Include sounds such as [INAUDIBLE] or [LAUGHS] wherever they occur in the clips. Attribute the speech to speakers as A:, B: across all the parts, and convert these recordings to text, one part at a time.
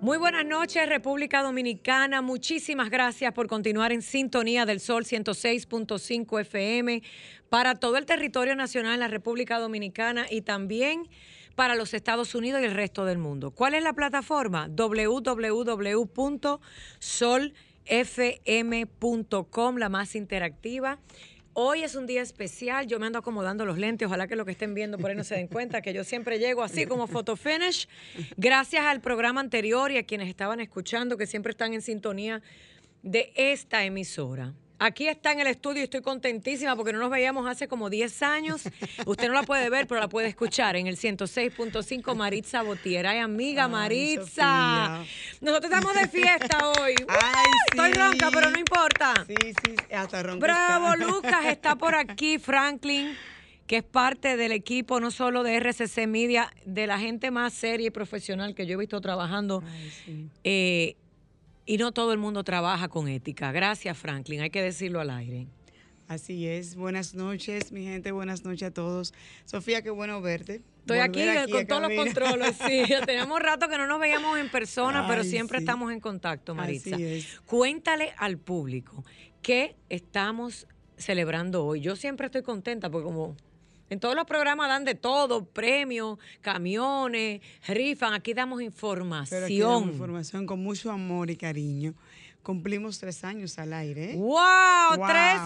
A: Muy buenas noches, República Dominicana. Muchísimas gracias por continuar en sintonía del Sol 106.5 FM para todo el territorio nacional en la República Dominicana y también para los Estados Unidos y el resto del mundo. ¿Cuál es la plataforma? www.solfm.com, la más interactiva. Hoy es un día especial, yo me ando acomodando los lentes, ojalá que lo que estén viendo por ahí no se den cuenta, que yo siempre llego así como photo finish, gracias al programa anterior y a quienes estaban escuchando, que siempre están en sintonía de esta emisora. Aquí está en el estudio y estoy contentísima porque no nos veíamos hace como 10 años. Usted no la puede ver, pero la puede escuchar en el 106.5 Maritza Botiera. Ay, amiga Maritza. Nosotros estamos de fiesta hoy.
B: Ay,
A: Estoy ronca, pero no importa.
B: Sí, sí, hasta ronca.
A: Bravo,
B: está.
A: Lucas está por aquí, Franklin, que es parte del equipo no solo de RCC Media, de la gente más seria y profesional que yo he visto trabajando.
B: Ay, sí.
A: eh, y no todo el mundo trabaja con ética. Gracias, Franklin, hay que decirlo al aire.
B: Así es. Buenas noches, mi gente. Buenas noches a todos. Sofía, qué bueno verte.
A: Estoy aquí, con todos los controles, sí. [LAUGHS] Teníamos rato que no nos veíamos en persona, pero siempre
B: sí.
A: estamos en contacto, Maritza.
B: Así es.
A: Cuéntale al público qué estamos celebrando hoy. Yo siempre estoy contenta porque como en todos los programas dan de todo, premios, camiones, rifan, aquí damos información.
B: Pero aquí damos información con mucho amor y cariño. Cumplimos tres años al aire. ¿eh?
A: ¡Wow!
B: Wow.
A: ¡Tres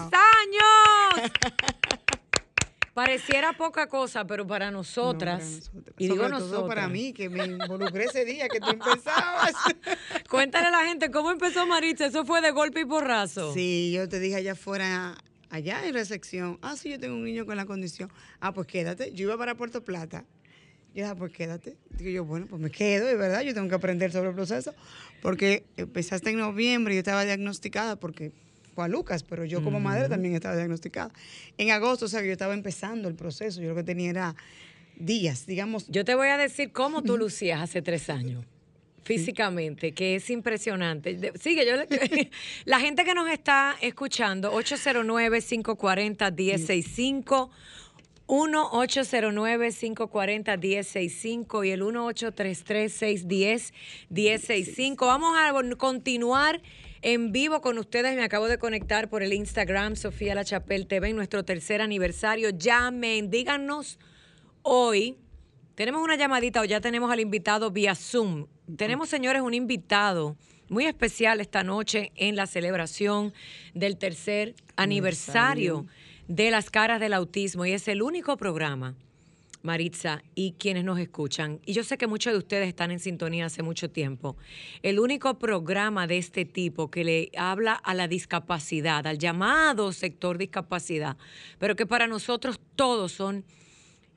A: años! [LAUGHS] Pareciera poca cosa, pero para
B: No,
A: nosotras,
B: para nosotras.
A: y digo
B: Sobre todo
A: nosotras,
B: para mí, que me involucré ese día que tú [LAUGHS] empezabas.
A: cuéntale a la gente cómo empezó Maritza, eso fue de golpe y porrazo.
B: Sí, yo te dije allá afuera, allá en recepción, ah, sí, yo tengo un niño con la condición. Ah, pues quédate. Yo iba para Puerto Plata. Yo ah, pues quédate. Digo yo, bueno, pues me quedo, de verdad, yo tengo que aprender sobre el proceso. Porque empezaste en noviembre y yo estaba diagnosticada porque fue a Lucas, pero yo como madre también estaba diagnosticada. En agosto, o sea, que yo estaba empezando el proceso, yo lo que tenía era días, digamos.
A: Yo te voy a decir cómo tú lucías hace tres años. Físicamente, que es impresionante. Sigue, yo le- [LAUGHS] la gente que nos está escuchando, 809-540-1065, 1-809-540-1065 y el 1-833-610-1065. Vamos a continuar en vivo con ustedes. Me acabo de conectar por el Instagram Sofía La Chapelle TV en nuestro tercer aniversario. Llamen, díganos hoy. Tenemos una llamadita o ya tenemos al invitado vía Zoom. Tenemos, señores, un invitado muy especial esta noche en la celebración del tercer aniversario de las caras del autismo y es el único programa, Maritza, y quienes nos escuchan, y yo sé que muchos de ustedes están en sintonía hace mucho tiempo, el único programa de este tipo que le habla a la discapacidad, al llamado sector discapacidad, pero que para nosotros todos son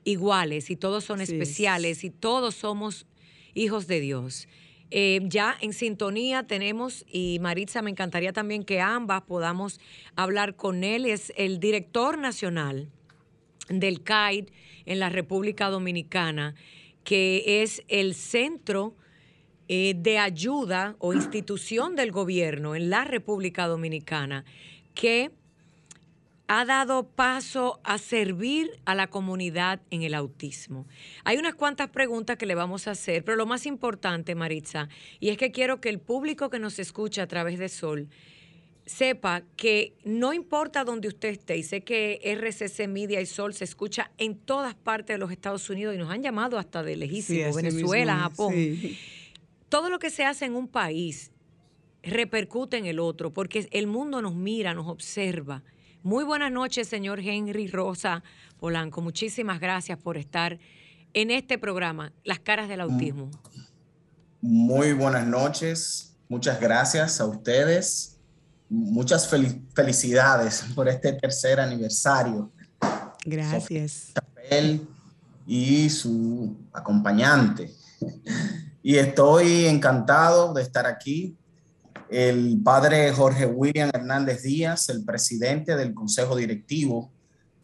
A: iguales y todos son especiales y todos somos hijos de Dios. Eh, ya en sintonía tenemos, y Maritza, me encantaría también que ambas podamos hablar con él, es el director nacional del CAID en la República Dominicana, que es el centro eh, de ayuda o institución del gobierno en la República Dominicana, que ha dado paso a servir a la comunidad en el autismo. Hay unas cuantas preguntas que le vamos a hacer, pero lo más importante, Maritza, y es que quiero que el público que nos escucha a través de Sol sepa que no importa dónde usted esté, y sé que RCC Media y Sol se escucha en todas partes de los Estados Unidos y nos han llamado hasta de lejísimo, Venezuela,
B: mismo
A: Japón
B: sí.
A: todo lo que se hace en un país repercute en el otro, porque el mundo nos mira, nos observa. Muy buenas noches, señor Henry Rosa Polanco. Muchísimas gracias por estar en este programa, Las caras del autismo.
C: Muy buenas noches, muchas gracias a ustedes, muchas fel- felicidades por este tercer aniversario.
B: Gracias.
C: Él y su acompañante. Y estoy encantado de estar aquí el padre Jorge William Hernández Díaz, el presidente del Consejo Directivo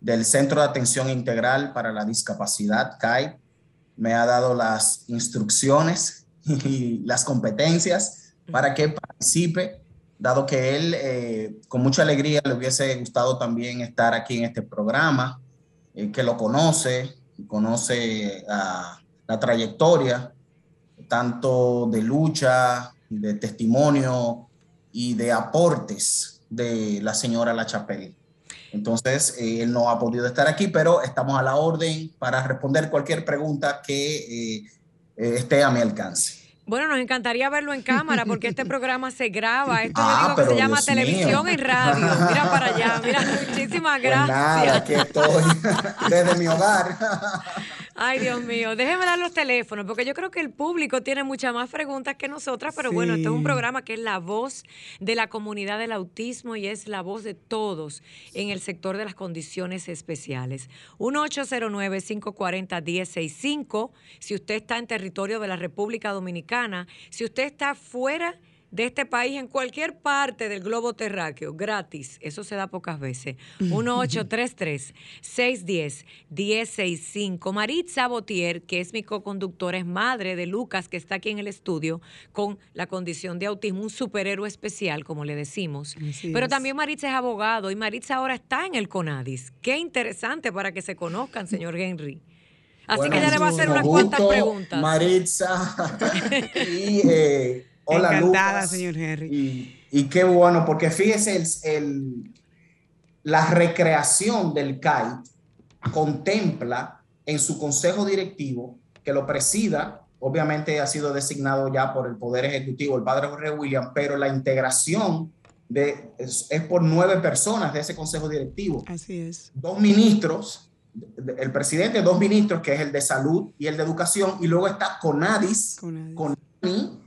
C: del Centro de Atención Integral para la Discapacidad, CAI, me ha dado las instrucciones [LAUGHS] y las competencias para que participe, dado que él eh, con mucha alegría le hubiese gustado también estar aquí en este programa, eh, que lo conoce, conoce la trayectoria tanto de lucha, de testimonio y de aportes de la señora La Chapelle. Entonces, eh, él no ha podido estar aquí, pero estamos a la orden para responder cualquier pregunta que eh, eh, esté a mi alcance.
A: Bueno, nos encantaría verlo en cámara porque este programa se graba. Esto ah, digo que se llama televisión y radio. Mira para allá, mira, [LAUGHS] muchísimas pues gracias.
C: nada, aquí estoy [LAUGHS] desde mi hogar.
A: Ay, Dios mío, déjeme dar los teléfonos, porque yo creo que el público tiene muchas más preguntas que nosotras, pero bueno, este es un programa que es la voz de la comunidad del autismo y es la voz de todos en el sector de las condiciones especiales. 1-809-540-1065, si usted está en territorio de la República Dominicana, si usted está fuera de este país en cualquier parte del globo terráqueo, gratis. Eso se da pocas veces. 1833-610-1065. Maritza Botier, que es mi co-conductora, es madre de Lucas, que está aquí en el estudio con la condición de autismo, un superhéroe especial, como le decimos. Pero también Maritza es abogado y Maritza ahora está en el CONADIS. Qué interesante para que se conozcan, señor Henry. Así que ya le va a hacer unas cuantas preguntas.
C: Maritza. [LAUGHS] y, eh, Hola,
B: Encantada, señor Henry.
C: Y, qué bueno, porque fíjese, el, la recreación del CAI contempla en su consejo directivo que lo presida, obviamente ha sido designado ya por el Poder Ejecutivo, el padre Jorge William, pero la integración de, es, por nueve personas de ese consejo directivo.
B: Así es.
C: Dos ministros, el presidente, dos ministros, que es el de salud y el de educación, y luego está Conadis, Conadis. Conadis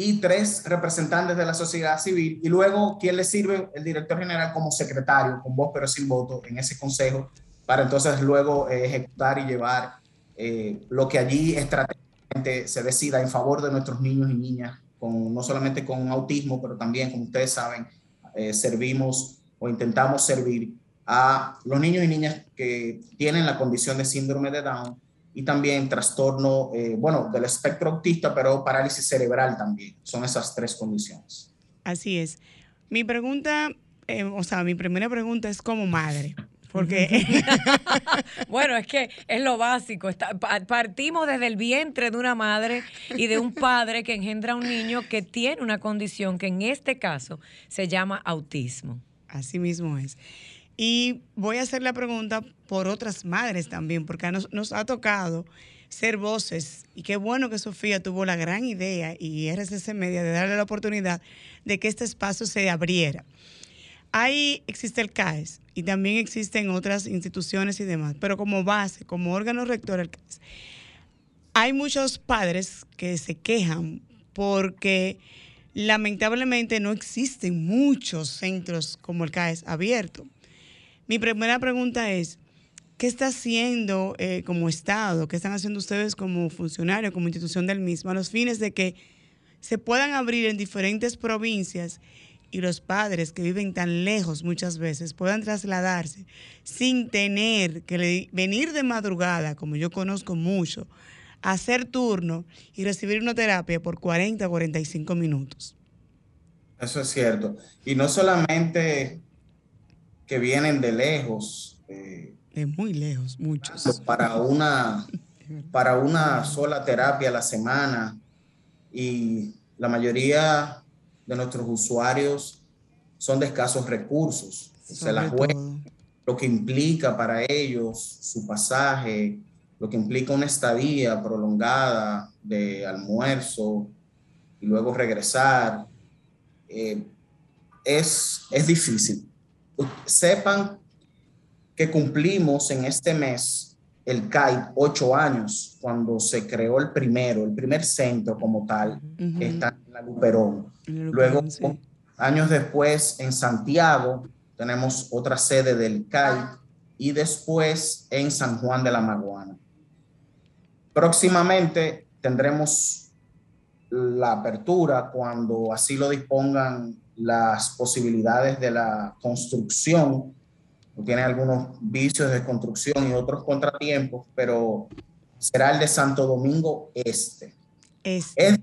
C: y tres representantes de la sociedad civil. Y luego, ¿quién le sirve? El director general como secretario, con voz pero sin voto, en ese consejo, para entonces luego eh, ejecutar y llevar eh, lo que allí estratégicamente se decida en favor de nuestros niños y niñas, con, no solamente con autismo, pero también, como ustedes saben, eh, servimos o intentamos servir a los niños y niñas que tienen la condición de síndrome de Down y también trastorno, eh, bueno, del espectro autista, pero parálisis cerebral también. Son esas tres condiciones.
B: Así es. Mi pregunta, eh, o sea, mi primera pregunta es como madre. Porque. [LAUGHS] [LAUGHS]
A: bueno, es que es lo básico. partimos desde el vientre de una madre y de un padre que engendra a un niño que tiene una condición que en este caso se llama autismo.
B: Así mismo es. Y voy a hacer la pregunta por otras madres también, porque nos, nos ha tocado ser voces. Y qué bueno que Sofía tuvo la gran idea y RCC Media de darle la oportunidad de que este espacio se abriera. Ahí existe el CAES y también existen otras instituciones y demás, pero como base, como órgano rector el CAES, hay muchos padres que se quejan porque lamentablemente no existen muchos centros como el CAES abierto. Mi primera pregunta es, ¿qué está haciendo eh, como Estado, qué están haciendo ustedes como funcionarios, como institución del mismo, a los fines de que se puedan abrir en diferentes provincias y los padres que viven tan lejos muchas veces puedan trasladarse sin tener que venir de madrugada, como yo conozco mucho, hacer turno y recibir una terapia por 40 o 45 minutos.
C: Eso es cierto. Y no solamente que vienen de lejos.
B: Eh, de muy lejos, muchos.
C: Para una, [LAUGHS] para una sola terapia a la semana. Y la mayoría de nuestros usuarios son de escasos recursos. Se la juegan, lo que implica para ellos su pasaje, lo que implica una estadía prolongada de almuerzo y luego regresar, eh, es, es difícil sepan que cumplimos en este mes el CAI ocho años cuando se creó el primero, el primer centro como tal, está en la Luperón. Luego, años después, en Santiago, tenemos otra sede del CAI y después en San Juan de la Maguana. Próximamente tendremos la apertura cuando así lo dispongan las posibilidades de la construcción. Tiene algunos vicios de construcción y otros contratiempos, pero será el de Santo Domingo Este. Este.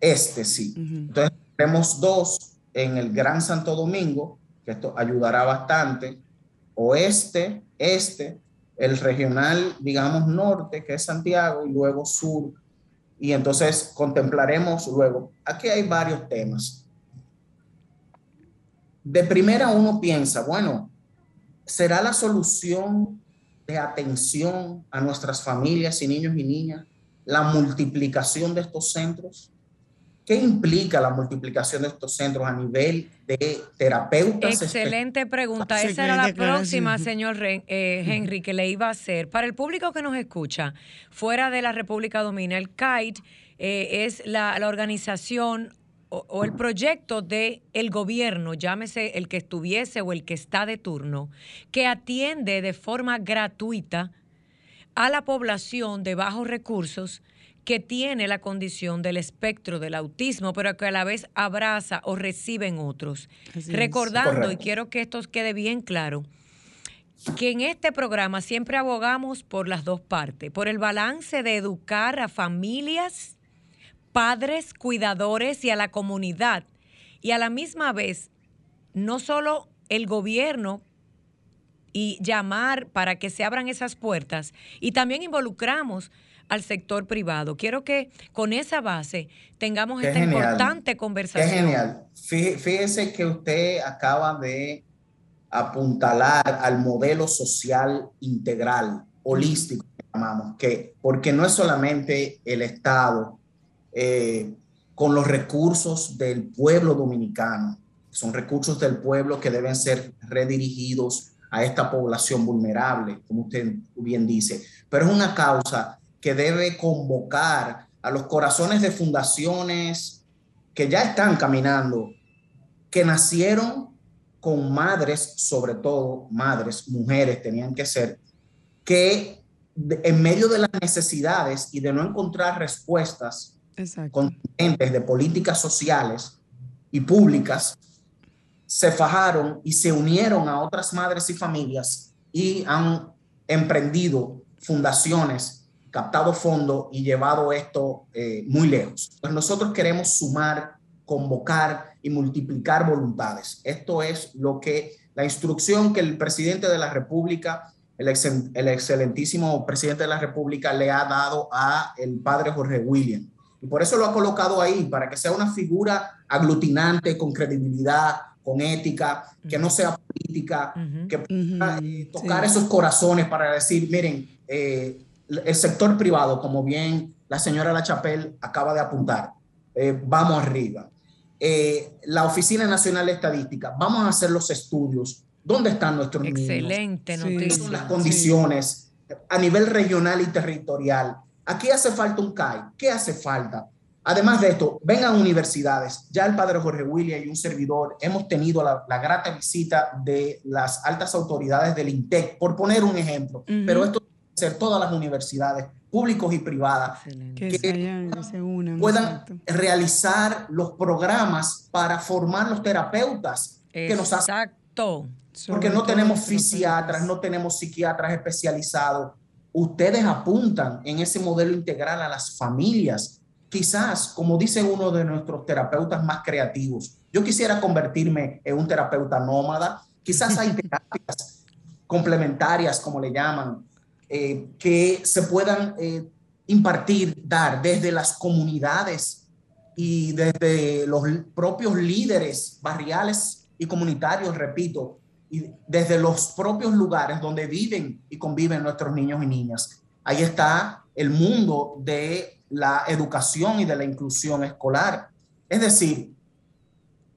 C: Este, sí. Entonces, tenemos dos en el Gran Santo Domingo, que esto ayudará bastante. Oeste, este, el regional, digamos, norte, que es Santiago, y luego sur. Y entonces contemplaremos luego. Aquí hay varios temas. De primera uno piensa, bueno, ¿será la solución de atención a nuestras familias y niños y niñas la multiplicación de estos centros? ¿Qué implica la multiplicación de estos centros a nivel de terapeutas?
A: Excelente pregunta. Esa era la próxima, señor eh, Henry, que le iba a hacer. Para el público que nos escucha, fuera de la República Dominicana, el CAIT eh, es la, organización o, el proyecto del el gobierno, llámese el que estuviese o el que está de turno, que atiende de forma gratuita a la población de bajos recursos que tiene la condición del espectro del autismo, pero que a la vez abraza o recibe en otros. Recordando, y quiero que esto quede bien claro, que en este programa siempre abogamos por las dos partes, por el balance de educar a familias, padres, cuidadores y a la comunidad. Y a la misma vez, no solo el gobierno y llamar para que se abran esas puertas, y también involucramos al sector privado. Quiero que con esa base tengamos esta importante conversación.
C: Qué genial. Fíjese que usted acaba de apuntalar al modelo social integral, holístico, llamamos, que, porque no es solamente el Estado eh, con los recursos del pueblo dominicano, son recursos del pueblo que deben ser redirigidos a esta población vulnerable, como usted bien dice, pero es una causa que debe convocar a los corazones de fundaciones que ya están caminando, que nacieron con madres, sobre todo madres, mujeres tenían que ser, que en medio de las necesidades y de no encontrar respuestas contundentes de políticas sociales y públicas, se fajaron y se unieron a otras madres y familias y han emprendido fundaciones captado fondo y llevado esto eh, muy lejos. Pues nosotros queremos sumar, convocar y multiplicar voluntades. Esto es lo que la instrucción que el presidente de la República, el, el excelentísimo presidente de la República le ha dado a el padre Jorge William. Y por eso lo ha colocado ahí, para que sea una figura aglutinante, con credibilidad, con ética, que no sea política, que pueda eh, tocar esos corazones para decir, miren, eh, el sector privado, como bien la señora La Chapelle acaba de apuntar, eh, vamos arriba. Eh, la Oficina Nacional de Estadística, vamos a hacer los estudios. ¿Dónde están nuestros
A: Excelente niños? Excelente
C: noticia. Las condiciones a nivel regional y territorial. Aquí hace falta un CAI. ¿Qué hace falta? Además de esto, vengan universidades. Ya el padre Jorge William y un servidor hemos tenido la, grata visita de las altas autoridades del INTEC, por poner un ejemplo. Pero esto ser todas las universidades públicos y privadas que, puedan realizar los programas para formar los terapeutas
A: que nos hacen. Exacto.
C: Porque no tenemos fisiatras, no tenemos psiquiatras especializados. Ustedes apuntan en ese modelo integral a las familias. Quizás, como dice uno de nuestros terapeutas más creativos, yo quisiera convertirme en un terapeuta nómada. Quizás hay [LAUGHS] terapias complementarias, como le llaman, eh, que se puedan eh, impartir, dar desde las comunidades y desde los propios líderes barriales y comunitarios, repito, y desde los propios lugares donde viven y conviven nuestros niños y niñas. Ahí está el mundo de la educación y de la inclusión escolar. Es decir,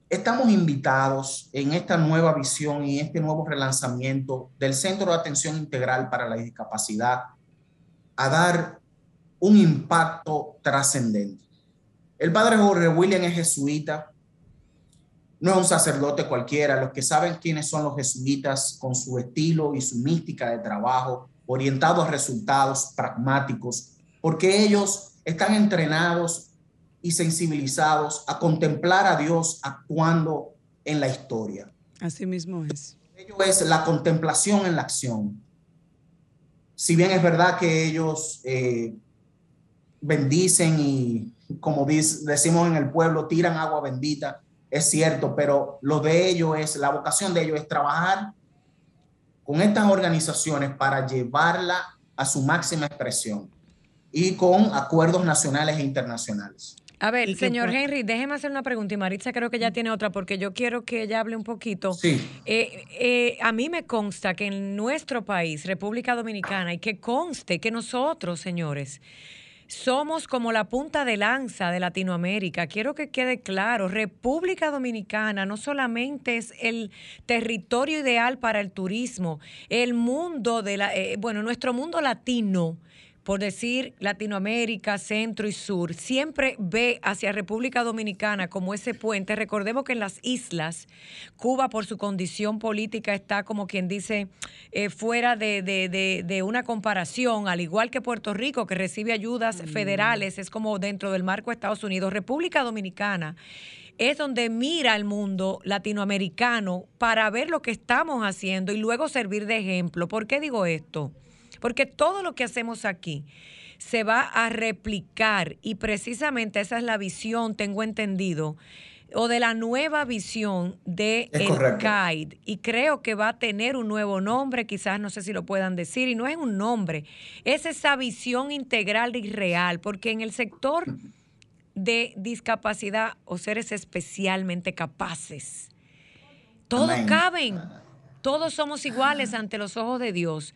C: Estamos invitados en esta nueva visión y este nuevo relanzamiento del Centro de Atención Integral para la Discapacidad a dar un impacto trascendente. El padre Jorge William es jesuita, no es un sacerdote cualquiera. Los que saben quiénes son los jesuitas con su estilo y su mística de trabajo, orientados a resultados pragmáticos, porque ellos están entrenados y sensibilizados a contemplar a Dios actuando en la historia.
B: Así mismo es.
C: Ello es la contemplación en la acción. Si bien es verdad que ellos eh, bendicen y, como decimos en el pueblo, tiran agua bendita, es cierto, pero lo de ellos es, la vocación de ellos es trabajar con estas organizaciones para llevarla a su máxima expresión y con acuerdos nacionales e internacionales.
A: A ver, señor Henry, déjeme hacer una pregunta y Maritza creo que ya tiene otra porque yo quiero que ella hable un poquito.
C: Sí.
A: Eh, eh, a mí me consta que en nuestro país, República Dominicana, y que conste que nosotros, señores, somos como la punta de lanza de Latinoamérica. Quiero que quede claro, República Dominicana no solamente es el territorio ideal para el turismo, el mundo de la, eh, bueno, nuestro mundo latino por decir Latinoamérica, Centro y Sur, siempre ve hacia República Dominicana como ese puente. Recordemos que en las islas, Cuba por su condición política está como quien dice eh, fuera de, una comparación, al igual que Puerto Rico que recibe ayudas mm. federales, es como dentro del marco de Estados Unidos. República Dominicana es donde mira el mundo latinoamericano para ver lo que estamos haciendo y luego servir de ejemplo. ¿Por qué digo esto? Porque todo lo que hacemos aquí se va a replicar y precisamente esa es la visión, tengo entendido, o de la nueva visión de el CAID. Y creo que va a tener un nuevo nombre, quizás no sé si lo puedan decir, y no es un nombre, es esa visión integral y real, porque en el sector de discapacidad o seres especialmente capaces, todos caben, todos somos iguales ante los ojos de Dios.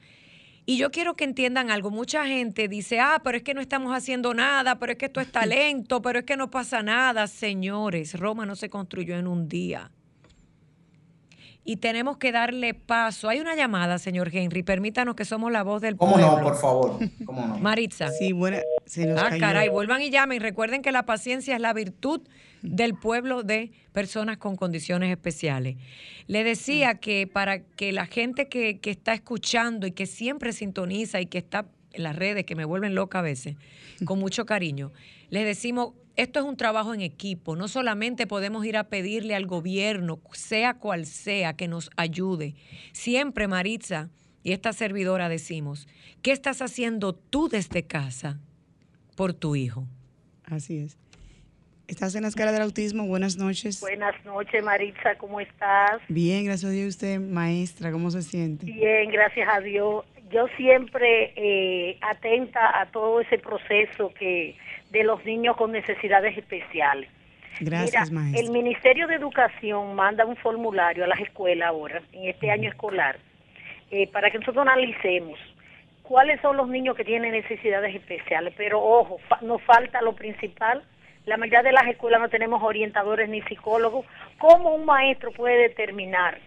A: Y yo quiero que entiendan algo. Mucha gente dice, ah, pero es que no estamos haciendo nada, pero es que esto es talento, [LAUGHS] pero es que no pasa nada. Señores, Roma no se construyó en un día. Y tenemos que darle paso. Hay una llamada, señor Henry. Permítanos que somos la voz del
C: pueblo. ¿Cómo no, por favor? ¿Cómo no?
A: Maritza.
B: Sí, buena.
A: ah, caray, vuelvan y llamen. Recuerden que la paciencia es la virtud del pueblo de personas con condiciones especiales. Le decía que para que la gente que, que está escuchando y que siempre sintoniza y que está en las redes, que me vuelven loca a veces, con mucho cariño, les decimos, esto es un trabajo en equipo, no solamente podemos ir a pedirle al gobierno, sea cual sea, que nos ayude. Siempre, Maritza y esta servidora decimos, ¿qué estás haciendo tú desde casa por tu hijo?
B: Así es. Estás en la escala del autismo. Buenas noches.
D: Buenas noches, Maritza. ¿Cómo estás?
B: Bien, gracias a Dios. Usted, maestra, ¿cómo se siente?
D: Bien, gracias a Dios. Yo siempre eh, atenta a todo ese proceso que de los niños con necesidades especiales.
B: Gracias, maestra.
D: El Ministerio de Educación manda un formulario a las escuelas ahora, en este año escolar, eh, para que nosotros analicemos cuáles son los niños que tienen necesidades especiales. Pero ojo, nos falta lo principal, la mayoría de las escuelas no tenemos orientadores ni psicólogos. ¿Cómo un maestro puede determinar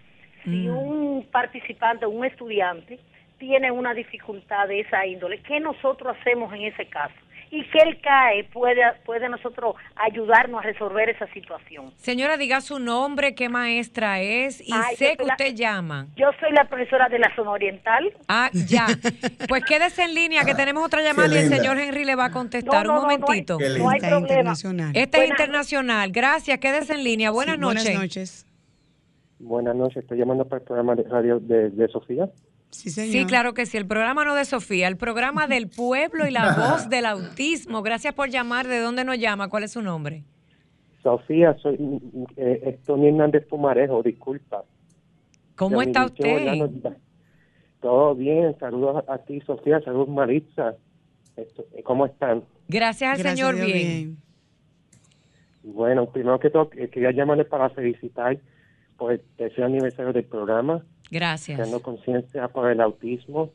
D: si mm. un participante, un estudiante, tiene una dificultad de esa índole? ¿Qué nosotros hacemos en ese caso? Y que el CAE puede, puede nosotros ayudarnos a resolver esa situación.
A: Señora, diga su nombre, qué maestra es y sé que usted llama.
D: Yo soy la profesora de la zona oriental.
A: Ah, ya. [LAUGHS] pues quédese en línea que tenemos otra llamada y el señor Henry le va a contestar. Un momentito.
D: No, hay, problema.
B: Internacional.
A: Este es internacional. Gracias, quédese en línea. Buenas noches.
B: Buenas noches.
E: Buenas noches, estoy llamando para el programa de radio de Sofía.
A: Sí, claro que sí. El programa no de Sofía, el programa [LAUGHS] del pueblo y la voz del autismo. Gracias por llamar. ¿De dónde nos llama? ¿Cuál es su nombre?
E: Sofía, soy eh, Tony Hernández Pumarejo, disculpa.
A: ¿Cómo está usted?
E: todo bien, saludos a ti, Sofía, saludos Maritza. ¿Cómo están?
A: Gracias al Señor, bien.
E: Bueno, primero que todo, eh, quería llamarle para felicitar por el tercer aniversario del programa
A: Gracias.
E: Creando conciencia por el autismo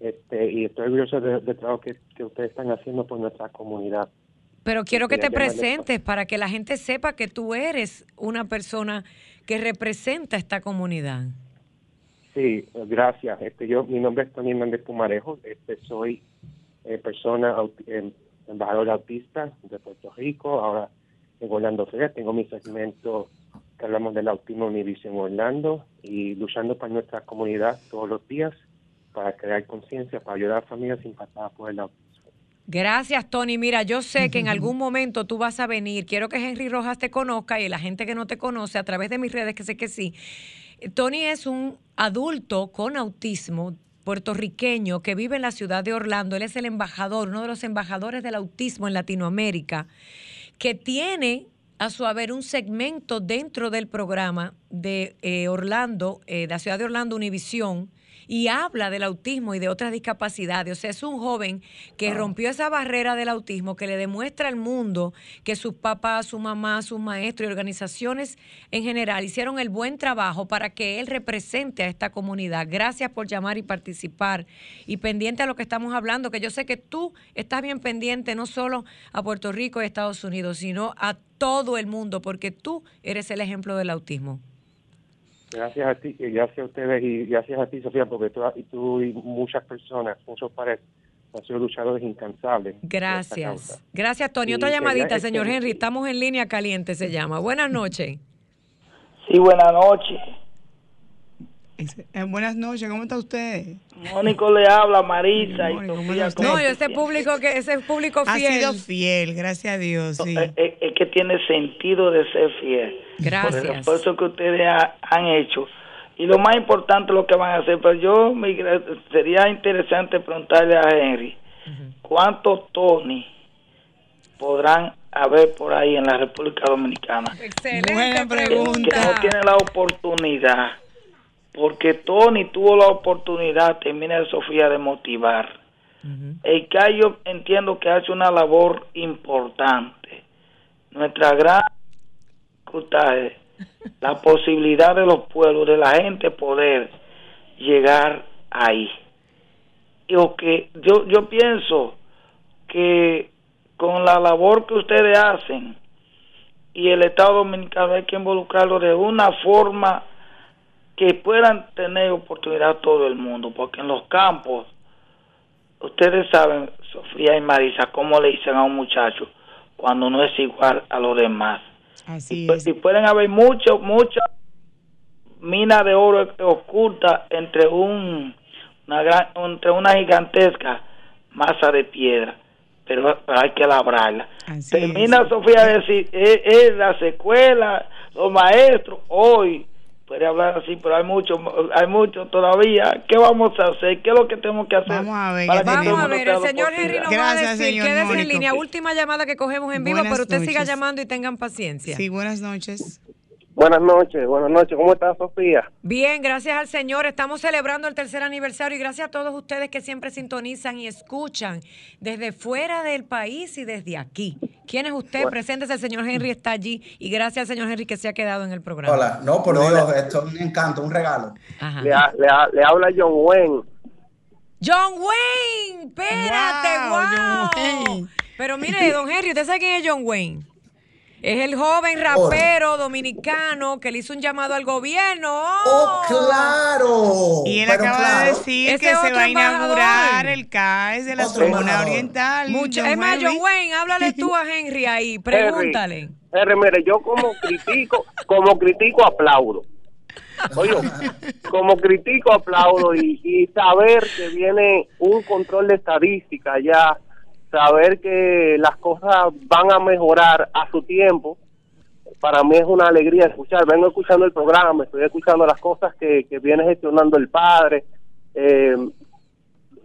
E: este, y estoy orgulloso del de trabajo que, que, ustedes están haciendo por nuestra comunidad.
A: Pero quiero que te presentes para que la gente sepa que tú eres una persona que representa esta comunidad.
E: Sí, gracias. Este, yo, mi nombre es Tony Hernández Pumarejo. Este, soy eh, persona eh, embajador autista de Puerto Rico. Ahora en Orlando Feria tengo mi segmento hablamos del autismo Univision Orlando y luchando para nuestra comunidad todos los días para crear conciencia, para ayudar a familias impactadas por el autismo.
A: Gracias, Tony. Mira, yo sé que en algún momento tú vas a venir. Quiero que Henry Rojas te conozca y la gente que no te conoce a través de mis redes, que sé que sí. Tony es un adulto con autismo puertorriqueño que vive en la ciudad de Orlando. Él es el embajador, uno de los embajadores del autismo en Latinoamérica, que tiene a su haber un segmento dentro del programa de eh, Orlando, eh, de la ciudad de Orlando, Univisión, y habla del autismo y de otras discapacidades. O sea, es un joven que rompió esa barrera del autismo, que le demuestra al mundo que sus papás, su mamá, sus maestros y organizaciones en general hicieron el buen trabajo para que él represente a esta comunidad. Gracias por llamar y participar y pendiente a lo que estamos hablando, que yo sé que tú estás bien pendiente no solo a Puerto Rico y Estados Unidos, sino a todo el mundo, porque tú eres el ejemplo del autismo.
E: Gracias a ti, y gracias a ustedes y gracias a ti, Sofía, porque tú, y tú y muchas personas, muchos padres, han sido luchadores incansables.
A: Gracias. Gracias, Tony. Otra llamadita, señor Henry. Estamos en línea caliente, se llama. Buenas noches.
F: Sí, buenas noches.
B: Eh, buenas noches, ¿cómo está usted?
F: Mónico le habla, Marisa y Sofía.
A: No, ese público que ese público fiel.
B: Ha sido fiel, gracias a Dios. Sí.
F: Es, es, que tiene sentido de ser fiel.
A: Gracias.
F: Por el esfuerzo que ustedes ha, han hecho. Y lo más importante lo que van a hacer, pero yo me, sería interesante preguntarle a Henry, ¿cuántos Tony podrán haber por ahí en la República Dominicana?
A: Excelente
B: Buena pregunta.
F: Que no tiene la oportunidad porque Tony tuvo la oportunidad, termina de Sofía, de motivar. El que yo entiendo que hace una labor importante. Nuestra gran dificultad es la [LAUGHS] posibilidad de los pueblos, de la gente poder llegar ahí. Y que yo, yo pienso que con la labor que ustedes hacen y el Estado Dominicano hay que involucrarlo de una forma que puedan tener oportunidad todo el mundo, porque en los campos, ustedes saben, Sofía y Marisa, cómo le dicen a un muchacho cuando no es igual a los demás.
B: Así
F: y,
B: es.
F: y pueden haber mucho, mucha mina de oro oculta entre un una gran, entre una gigantesca masa de piedra, pero, pero hay que labrarla.
B: Así
F: Termina
B: es.
F: Sofía a decir, es, es la secuela, los maestros, hoy puede hablar así, pero hay mucho, hay mucho todavía. ¿Qué vamos a hacer? ¿Qué es lo que tenemos que hacer?
B: Vamos a ver,
A: Vamos a ver, el señor Henry nos va a
B: Gracias,
A: decir, quédese en línea. Última llamada que cogemos en vivo, pero usted siga llamando y tengan paciencia.
B: Sí, buenas noches.
E: Buenas noches, buenas noches. ¿Cómo está Sofía?
A: Bien, gracias al Señor. Estamos celebrando el tercer aniversario y gracias a todos ustedes que siempre sintonizan y escuchan desde fuera del país y desde aquí. ¿Quién es usted? Preséntese, el señor Henry está allí y gracias al señor Henry que se ha quedado en el programa.
C: Hola, no, por Dios, esto es un encanto, un regalo.
A: Ajá.
E: Le, ha- le, ha- le habla John Wayne.
A: John Wayne, espérate,
B: Wow,
A: wow.
B: John Wayne.
A: Pero mire, don Henry, ¿usted sabe quién es John Wayne? Es el joven rapero dominicano que le hizo un llamado al gobierno.
C: ¡Oh, claro!
B: Y él
C: Pero
B: acaba de decir que se va a inaugurar el CAES de la
C: Otro
B: zona
C: embajador.
B: oriental.
A: Mucho, es más,
B: Henry.
A: John Wayne, háblale tú a [LAUGHS] Henry ahí, pregúntale.
E: Henry, mire, yo como critico, como critico aplaudo. Oye, como critico aplaudo y, y saber que viene un control de estadística ya, saber que las cosas van a mejorar a su tiempo, para mí es una alegría escuchar. Vengo escuchando el programa, estoy escuchando las cosas que, que viene gestionando el padre. Eh,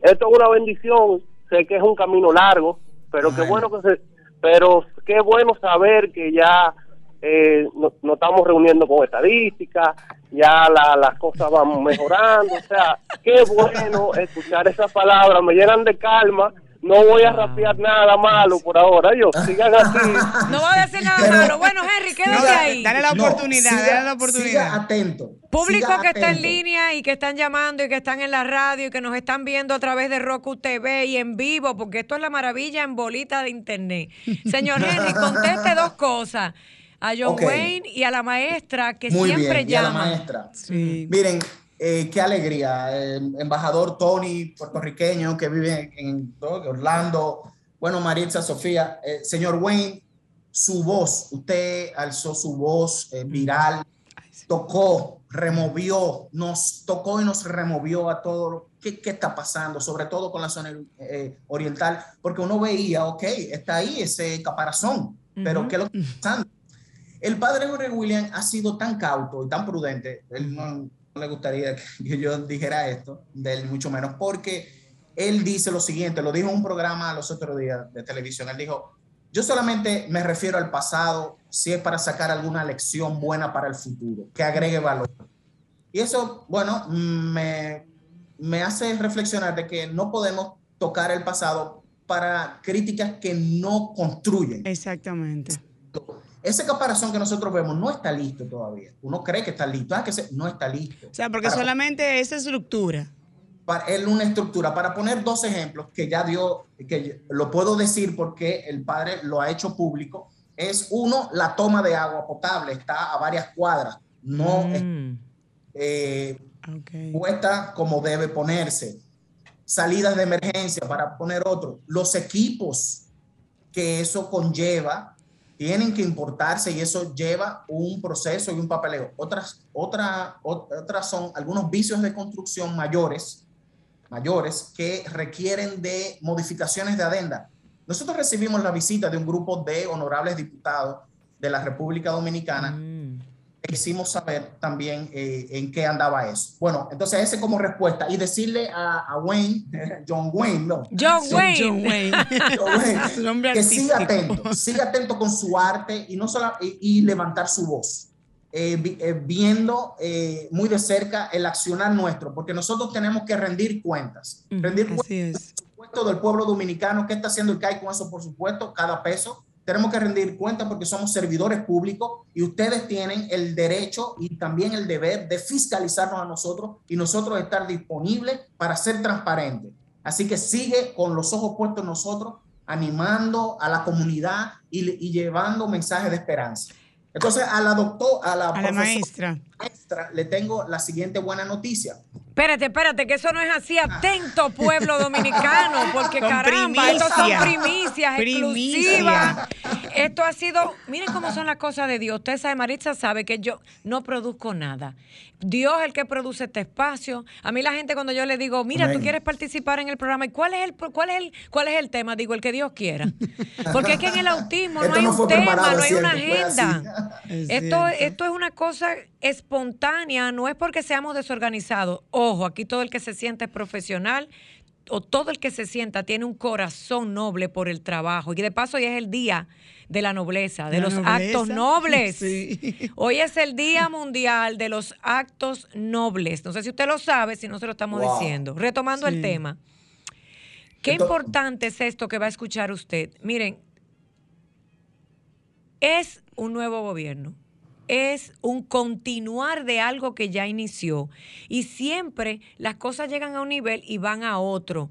E: esto es una bendición, sé que es un camino largo, pero qué
C: Bueno.
E: que se, pero qué bueno saber que ya eh, no- nos estamos reuniendo con estadísticas, ya la- las cosas van mejorando, o sea, qué bueno escuchar esas palabras, me llenan de calma, no voy a rapear nada malo por ahora, yo, sigan así. [LAUGHS]
A: No va a decir nada
C: Pero-
A: malo. Bueno, Henry, quédate
B: No,
A: ahí.
B: dale la
C: No,
B: oportunidad,
C: siga-
B: dale la oportunidad.
C: Siga atento.
A: Público
C: siga
A: que está en línea y que están llamando y que están en la radio y que nos están viendo a través de Roku TV y en vivo, porque esto es la maravilla en bolita de internet. Señor [LAUGHS] Henry, conteste dos cosas. A John. Wayne y a la maestra que
C: Muy
A: siempre
C: bien, y a la
A: llama.
C: maestra.
B: Sí.
C: Miren, eh, qué alegría. eh, embajador Tony, puertorriqueño, que vive en ¿no? Orlando. Bueno, Maritza, Sofía. eh, señor Wayne, su voz, usted alzó su voz eh, viral, tocó, removió, nos tocó y nos removió a todos qué, qué está pasando, sobre todo con la zona eh, oriental, porque uno veía, ok, está ahí ese caparazón, pero ¿qué es lo que está pasando? El padre Jorge William ha sido tan cauto y tan prudente, él no, le gustaría que yo dijera esto, de él mucho menos, porque él dice lo siguiente, lo dijo en un programa los otros días de televisión, él dijo, yo solamente me refiero al pasado si es para sacar alguna lección buena para el futuro, que agregue valor. Y eso, bueno, me, me hace reflexionar de que no podemos tocar el pasado para críticas que no construyen.
B: Exactamente.
C: Ese caparazón que nosotros vemos no está listo todavía. Uno cree que está listo, ah, que no está listo.
B: O sea, porque solamente esa estructura.
C: Para él una estructura. Para poner dos ejemplos que ya dio, que lo puedo decir porque el padre lo ha hecho público, es uno, la toma de agua potable, está a varias cuadras, no mm. eh, puesta como debe ponerse. Salidas de emergencia, para poner otro. Los equipos que eso conlleva tienen que importarse y eso lleva un proceso y un papeleo. Otras, otra, otras son algunos vicios de construcción mayores, mayores que requieren de modificaciones de adenda. Nosotros recibimos la visita de un grupo de honorables diputados de la República Dominicana. Mm hicimos saber también eh, en qué andaba eso. Bueno, entonces ese como respuesta y decirle a, Wayne, John Wayne, no. [LAUGHS]
A: John Wayne. John
C: Wayne, [LAUGHS] que siga atento, siga atento con su arte y no solo y, levantar su voz. Eh, eh, viendo muy de cerca el accionar nuestro, porque nosotros tenemos que rendir cuentas. Rendir cuentas, del pueblo dominicano, qué está haciendo el CAI con eso, por supuesto, cada peso, tenemos que rendir cuenta porque somos servidores públicos y ustedes tienen el derecho y también el deber de fiscalizarnos a nosotros y nosotros estar disponibles para ser transparentes. Así que sigue con los ojos puestos en nosotros, animando a la comunidad y, llevando mensajes de esperanza. Entonces, a la doctora, a la,
B: maestra.
C: maestra, le tengo la siguiente buena noticia.
A: Espérate, espérate, que eso no es así. Atento, pueblo dominicano, porque caramba, esto son primicias exclusivas. Esto ha sido, miren cómo son las cosas de Dios. Usted sabe, Maritza sabe que yo no produzco nada. Dios es el que produce este espacio. A mí la gente cuando yo le digo, mira, tú quieres participar en el programa, ¿y cuál es el cuál es el cuál es el tema? Digo, el que Dios quiera. [LAUGHS] Porque es que en el autismo no hay un tema, no hay una agenda. [LAUGHS] Esto, esto es una cosa espontánea, no es porque seamos desorganizados. Ojo, aquí todo el que se siente es profesional o todo el que se sienta tiene un corazón noble por el trabajo. Y de paso hoy es el día de la nobleza, de los actos [LAUGHS] nobles. Hoy es el Día [LAUGHS] Mundial de los Actos Nobles. No sé si usted lo sabe, si no se lo estamos diciendo. Retomando el tema. Qué importante es esto que va a escuchar usted. Miren, es un nuevo gobierno es un continuar de algo que ya inició. Y siempre las cosas llegan a un nivel y van a otro.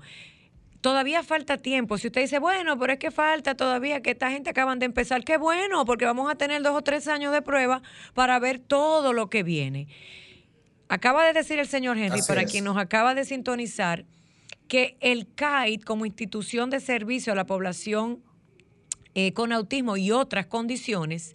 A: Todavía falta tiempo. Si usted dice, bueno, pero es que falta todavía que esta gente acaban de empezar, qué bueno, porque vamos a tener dos o tres años de prueba para ver todo lo que viene. Acaba de decir el señor Henry, para quien nos acaba de sintonizar, que el CAIT como institución de servicio a la población eh, con autismo y otras condiciones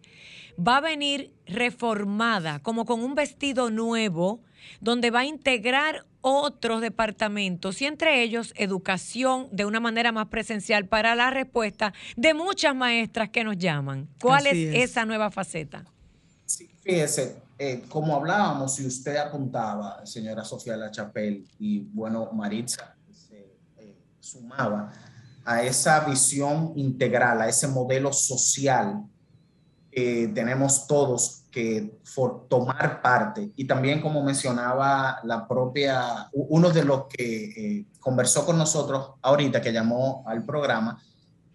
A: va a venir reformada, como con un vestido nuevo, donde va a integrar otros departamentos y entre ellos educación de una manera más presencial para la respuesta de muchas maestras que nos llaman. ¿Cuál es, esa nueva faceta?
C: Sí, fíjese, eh, como hablábamos y usted apuntaba, señora Sofía La Chapelle, y bueno, Maritza se eh, sumaba a esa visión integral, a ese modelo social tenemos todos que tomar parte. Y también, como mencionaba la propia, uno de los que eh, conversó con nosotros ahorita, que llamó al programa,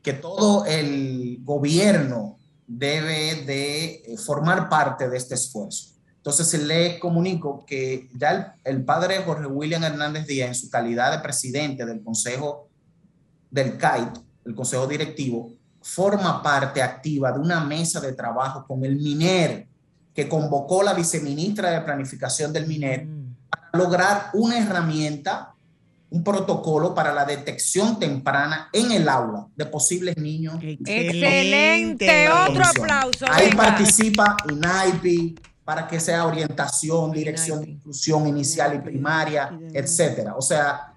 C: que todo el gobierno debe de eh, formar parte de este esfuerzo. Entonces, le comunico que ya el, el padre Jorge William Hernández Díaz, en su calidad de presidente del Consejo del CAIT, el Consejo Directivo, forma parte activa de una mesa de trabajo con el MINER, que convocó la viceministra de Planificación del MINER, mm. para lograr una herramienta, un protocolo para la detección temprana en el aula de posibles niños.
A: Excelente, otro aplauso.
C: Ahí participa INAIPI, para que sea orientación, dirección de inclusión inicial y primaria, etcétera. O sea,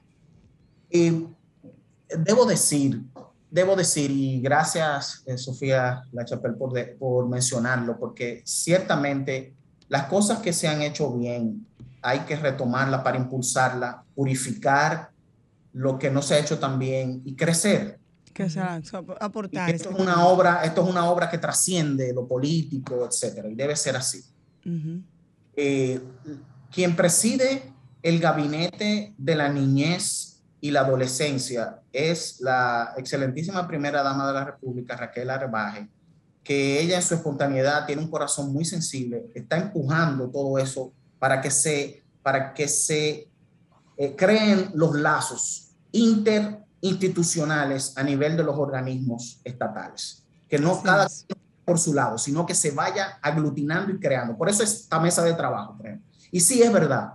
C: debo decir, debo decir, y gracias eh, Sofía Lachapel por, por mencionarlo, porque ciertamente las cosas que se han hecho bien hay que retomarla para impulsarla, purificar lo que no se ha hecho tan bien y crecer.
B: Que aportar.
C: esto, es una obra, esto es una obra que trasciende lo político, etcétera, y debe ser así. Eh, quien preside el gabinete de la niñez y la adolescencia es la excelentísima primera dama de la República, Raquel Arbaje, que ella en su espontaneidad tiene un corazón muy sensible, está empujando todo eso para que se, para que se eh, creen los lazos interinstitucionales a nivel de los organismos estatales, que no cada por su lado, sino que se vaya aglutinando y creando. Por eso esta mesa de trabajo, Y sí es verdad,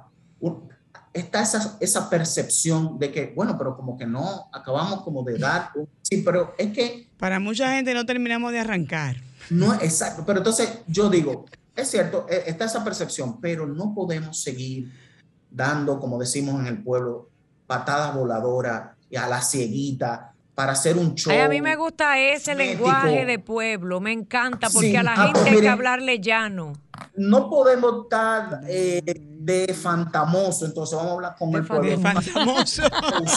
C: está esa, esa percepción de que, bueno, pero como que no, acabamos como de dar, sí, pero es que...
B: Para mucha gente no terminamos de arrancar.
C: No, exacto, pero entonces yo digo, es cierto, e, está esa percepción, pero no podemos seguir dando, como decimos en el pueblo, patadas voladoras y a la cieguita para hacer un show.
A: a mí me gusta ese lenguaje de pueblo, me encanta, porque a la ah, gente pues hay que hablarle llano.
C: No podemos estar eh, de fantamoso, entonces vamos a hablar con el pueblo. De fantamoso.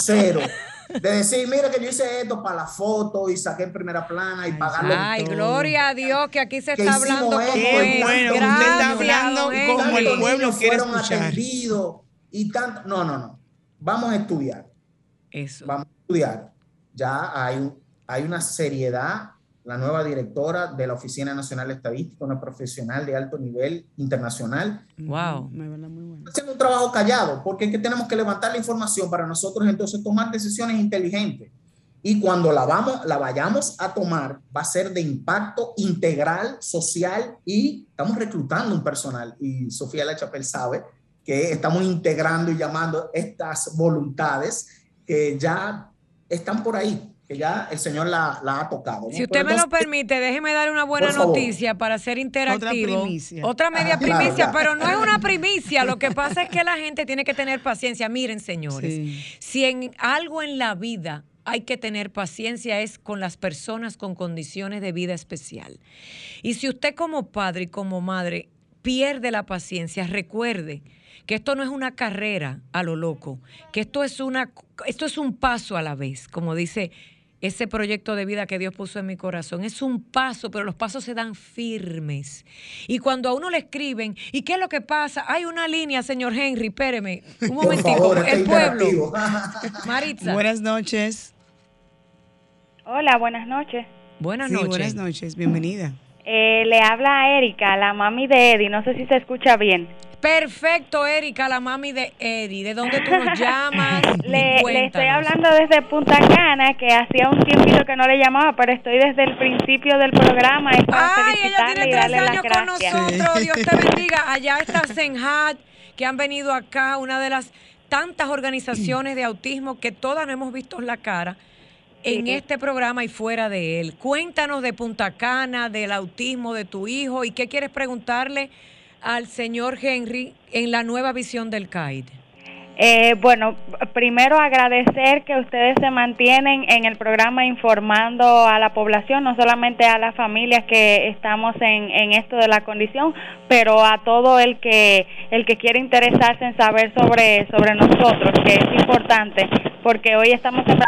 C: Cero. De decir, mira que yo hice esto para la foto y saqué en primera plana y pagarlo.
A: Ay, gloria a Dios que aquí se está hablando como
B: es. Bueno, Gracias, está hablando como el pueblo quiere escuchar.
C: y tanto. No, no, no. Vamos a estudiar.
A: Eso.
C: Vamos a estudiar ya hay, hay una seriedad. La nueva directora de la Oficina Nacional de Estadística, una profesional de alto nivel internacional.
A: Wow.
C: Haciendo un trabajo callado, porque es que tenemos que levantar la información para nosotros entonces tomar decisiones inteligentes. Y cuando la, vamos, la vayamos a tomar, va a ser de impacto integral, social y estamos reclutando un personal. Y Sofía Lachapel sabe que estamos integrando y llamando estas voluntades que ya están por ahí, que ya el Señor la, ha tocado.
A: Si usted me lo permite, déjeme dar una buena noticia para ser interactivo. Otra primicia. Otra media ah, primicia, pero no es una primicia. Lo que pasa es que la [LAUGHS] gente tiene que tener paciencia. Miren, señores, si en algo en la vida hay que tener paciencia es con las personas con condiciones de vida especial. Y si usted como padre y como madre pierde la paciencia, recuerde que esto no es una carrera a lo loco, que esto es una esto es un paso a la vez, como dice ese proyecto de vida que Dios puso en mi corazón. Es un paso, pero los pasos se dan firmes. Y cuando a uno le escriben, ¿y qué es lo que pasa? Hay una línea, señor Henry, espéreme, un momentito, el pueblo. [LAUGHS] [LAUGHS]
B: Maritza. Buenas noches.
G: Hola, buenas noches.
B: Buenas noches. Buenas noches, bienvenida.
G: Eh, le habla a Erika, la mami de Eddie, no sé si se escucha bien.
A: Perfecto, Erika, la mami de Eddie. ¿De dónde tú nos [LAUGHS] llamas?
G: le, le, estoy hablando desde Punta Cana, que hacía un tiempito que no le llamaba, pero estoy desde el principio del programa.
A: Y Ay, ella tiene tres años con nosotros. Dios te [LAUGHS] bendiga. Allá está Senhat, que han venido acá, una de las tantas organizaciones de autismo que todas no hemos visto la cara en este programa y fuera de él. Cuéntanos de Punta Cana, del autismo de tu hijo y qué quieres preguntarle al señor Henry en la nueva visión del CAID?
G: Eh, bueno, primero agradecer que ustedes se mantienen en el programa informando a la población, no solamente a las familias que estamos en, en esto de la condición, pero a todo el que el que quiere interesarse en saber sobre sobre nosotros, que es importante, porque hoy estamos en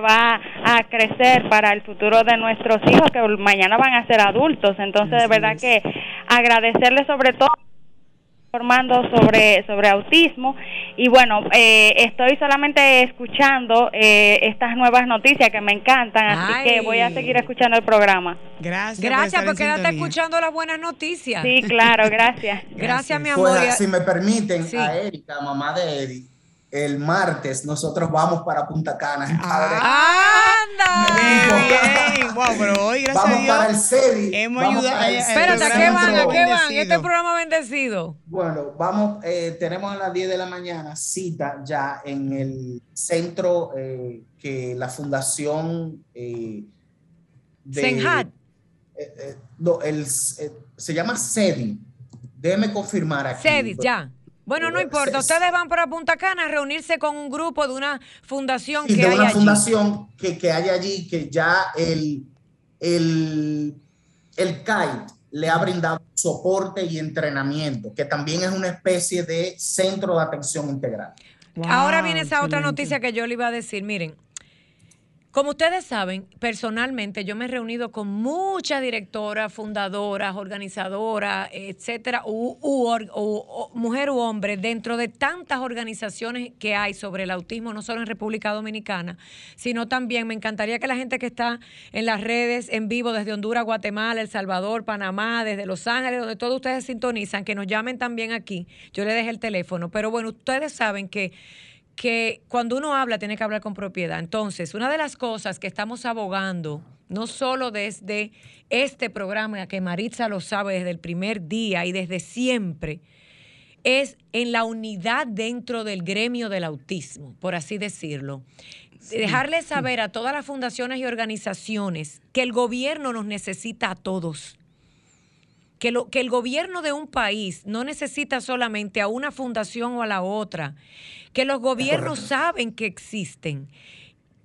G: va a crecer para el futuro de nuestros hijos que mañana van a ser adultos. Entonces, de verdad que agradecerle sobre todo formando sobre sobre autismo. Y bueno eh, estoy solamente escuchando eh, estas nuevas noticias que me encantan así que voy a seguir escuchando el programa.
A: Gracias gracias por, quedarte escuchando las buenas noticias.
G: Sí claro gracias. [LAUGHS]
A: Gracias, mi amor.
C: si me permiten a Erika mamá de Eddie el martes nosotros vamos para Punta Cana.
A: Ah, ¡Anda!
B: Bien, Wow, pero hoy, gracias
C: vamos
B: a Dios,
C: para el CEDI.
B: Hemos ayudado.
A: Espérate, ¿a qué van? ¿A qué van? Este programa bendecido.
C: Bueno, vamos, eh, tenemos a las 10 de la mañana cita ya en el centro eh, que la fundación eh,
A: de... Senhat.
C: Eh, no, el, se llama CEDI déjeme confirmar aquí.
A: Cedis, ya. Bueno, no importa. Ustedes van para Punta Cana a reunirse con un grupo de una fundación
C: Sí,
A: que
C: de
A: hay
C: una
A: allí.
C: fundación que, que hay allí, que ya el, el, el CAIT le ha brindado soporte y entrenamiento, que también es una especie de centro de atención integral.
A: Ahora viene esa otra noticia que yo le iba a decir. Miren, como ustedes saben, personalmente yo me he reunido con muchas directoras, fundadoras, organizadoras, etcétera, u, mujer u hombre, dentro de tantas organizaciones que hay sobre el autismo, no solo en República Dominicana, sino también me encantaría que la gente que está en las redes en vivo desde Honduras, Guatemala, El Salvador, Panamá, desde Los Ángeles, donde todos ustedes sintonizan, que nos llamen también aquí. Yo les dejé el teléfono, pero bueno, ustedes saben que que cuando uno habla tiene que hablar con propiedad. Entonces, una de las cosas que estamos abogando, no solo desde este programa, que Maritza lo sabe desde el primer día y desde siempre, es en la unidad dentro del gremio del autismo, por así decirlo. Dejarle saber a todas las fundaciones y organizaciones que el gobierno nos necesita a todos que, lo, que el gobierno de un país no necesita solamente a una fundación o a la otra, que los gobiernos saben que existen,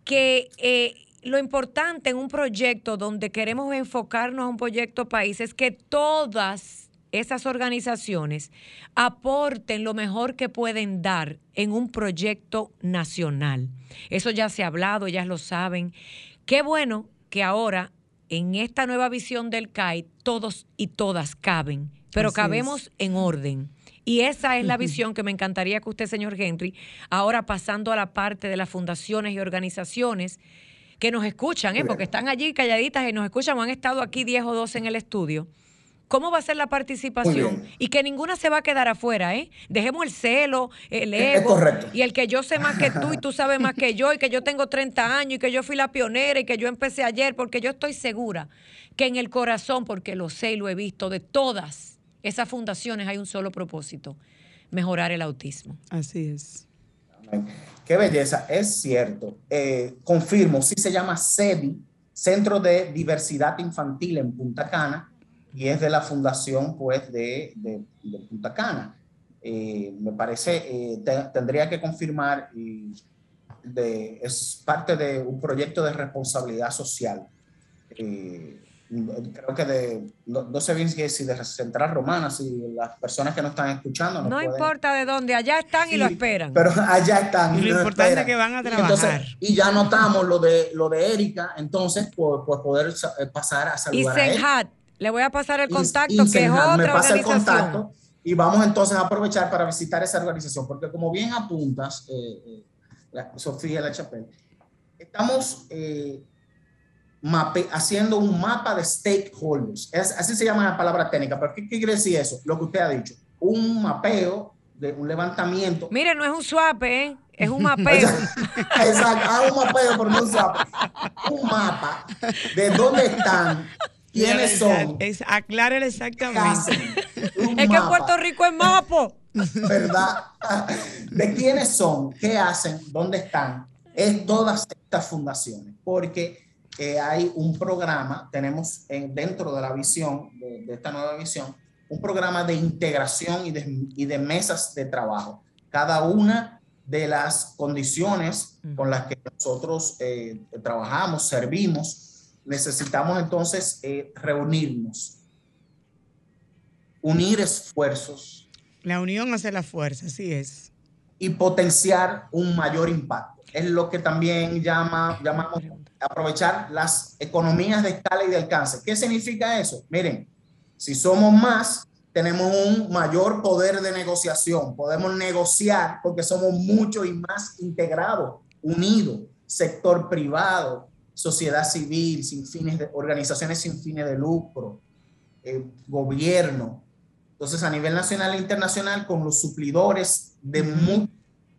A: que eh, lo importante en un proyecto donde queremos enfocarnos a un proyecto país es que todas esas organizaciones aporten lo mejor que pueden dar en un proyecto nacional. Eso ya se ha hablado, ya lo saben. Qué bueno que ahora en esta nueva visión del CAI todos y todas caben, pero
H: Así
A: cabemos
H: es.
A: en orden. Y esa es la visión que me encantaría que usted, señor Henry, ahora pasando a la parte de las fundaciones y organizaciones que nos escuchan, ¿eh? porque están allí calladitas y nos escuchan, o han estado aquí 10 o 12 en el estudio. ¿Cómo va a ser la participación? Y que ninguna se va a quedar afuera, ¿eh? Dejemos el celo, el
C: Es
A: ego.
C: correcto.
A: Y el que yo sé más que tú y tú sabes más que yo y que yo tengo 30 años y que yo fui la pionera y que yo empecé ayer, porque yo estoy segura que en el corazón, porque lo sé y lo he visto, de todas esas fundaciones hay un solo propósito, mejorar el autismo.
B: Así es.
C: Qué belleza, es cierto. Eh, confirmo, sí se llama CEDI, Centro de Diversidad Infantil en Punta Cana, y es de la fundación, pues, de, de- de Punta Cana. Eh, me parece, eh, te- tendría que confirmar, y de, es parte de un proyecto de responsabilidad social. Eh, creo que de, no, no sé bien si, si de Central Romana, si las personas que nos están escuchando
A: No
C: pueden-
A: importa de dónde, allá están y lo esperan.
C: pero allá están.
B: Y lo
C: nos
B: importante
C: esperan.
B: es que van a
C: Y
B: trabajar.
C: entonces- y ya notamos lo de, lo de Erika, entonces, pues, pues poder eh, pasar a
A: Y
C: saludar a él.
A: Senhat, le voy a pasar el
C: Y-
A: contacto,
C: y
A: que es
C: Senhat, me
A: otra
C: pasa el
A: organización.
C: contacto y vamos entonces a aprovechar para visitar esa organización, porque como bien apuntas, eh, eh, la- Sofía La Chapelle, estamos eh, mape- haciendo un mapa de stakeholders. Es, así se llama la palabra técnica, pero ¿qué, qué quiere decir eso? Lo que usted ha dicho, un mapeo, de un levantamiento
A: Mire, no es un swap, ¿eh? es un [LAUGHS] mapeo.
C: Exacto, ah, un mapeo, pero no un mapa. Un mapa de dónde están, quiénes son,
B: Es, exactamente.
A: es que Puerto Rico es mapo.
C: ¿verdad? [LAUGHS] De quiénes son, qué hacen, dónde están, es todas estas fundaciones, porque eh, hay un programa, tenemos en- dentro de la visión, de, de esta nueva visión, un programa de integración y de, y de mesas de trabajo. Cada una de las condiciones con las que nosotros eh, trabajamos, servimos, necesitamos entonces eh, reunirnos, unir esfuerzos
B: La unión hace la fuerza, así es.
C: y potenciar un mayor impacto. Es lo que también llama, llamamos aprovechar las economías de escala y de alcance. ¿Qué significa eso? Miren, si somos más, tenemos un mayor poder de negociación. Podemos negociar porque somos mucho y más integrados, unidos, sector privado, sociedad civil, sin fines de, organizaciones sin fines de lucro, eh, gobierno. Entonces, a nivel nacional e internacional, con los suplidores de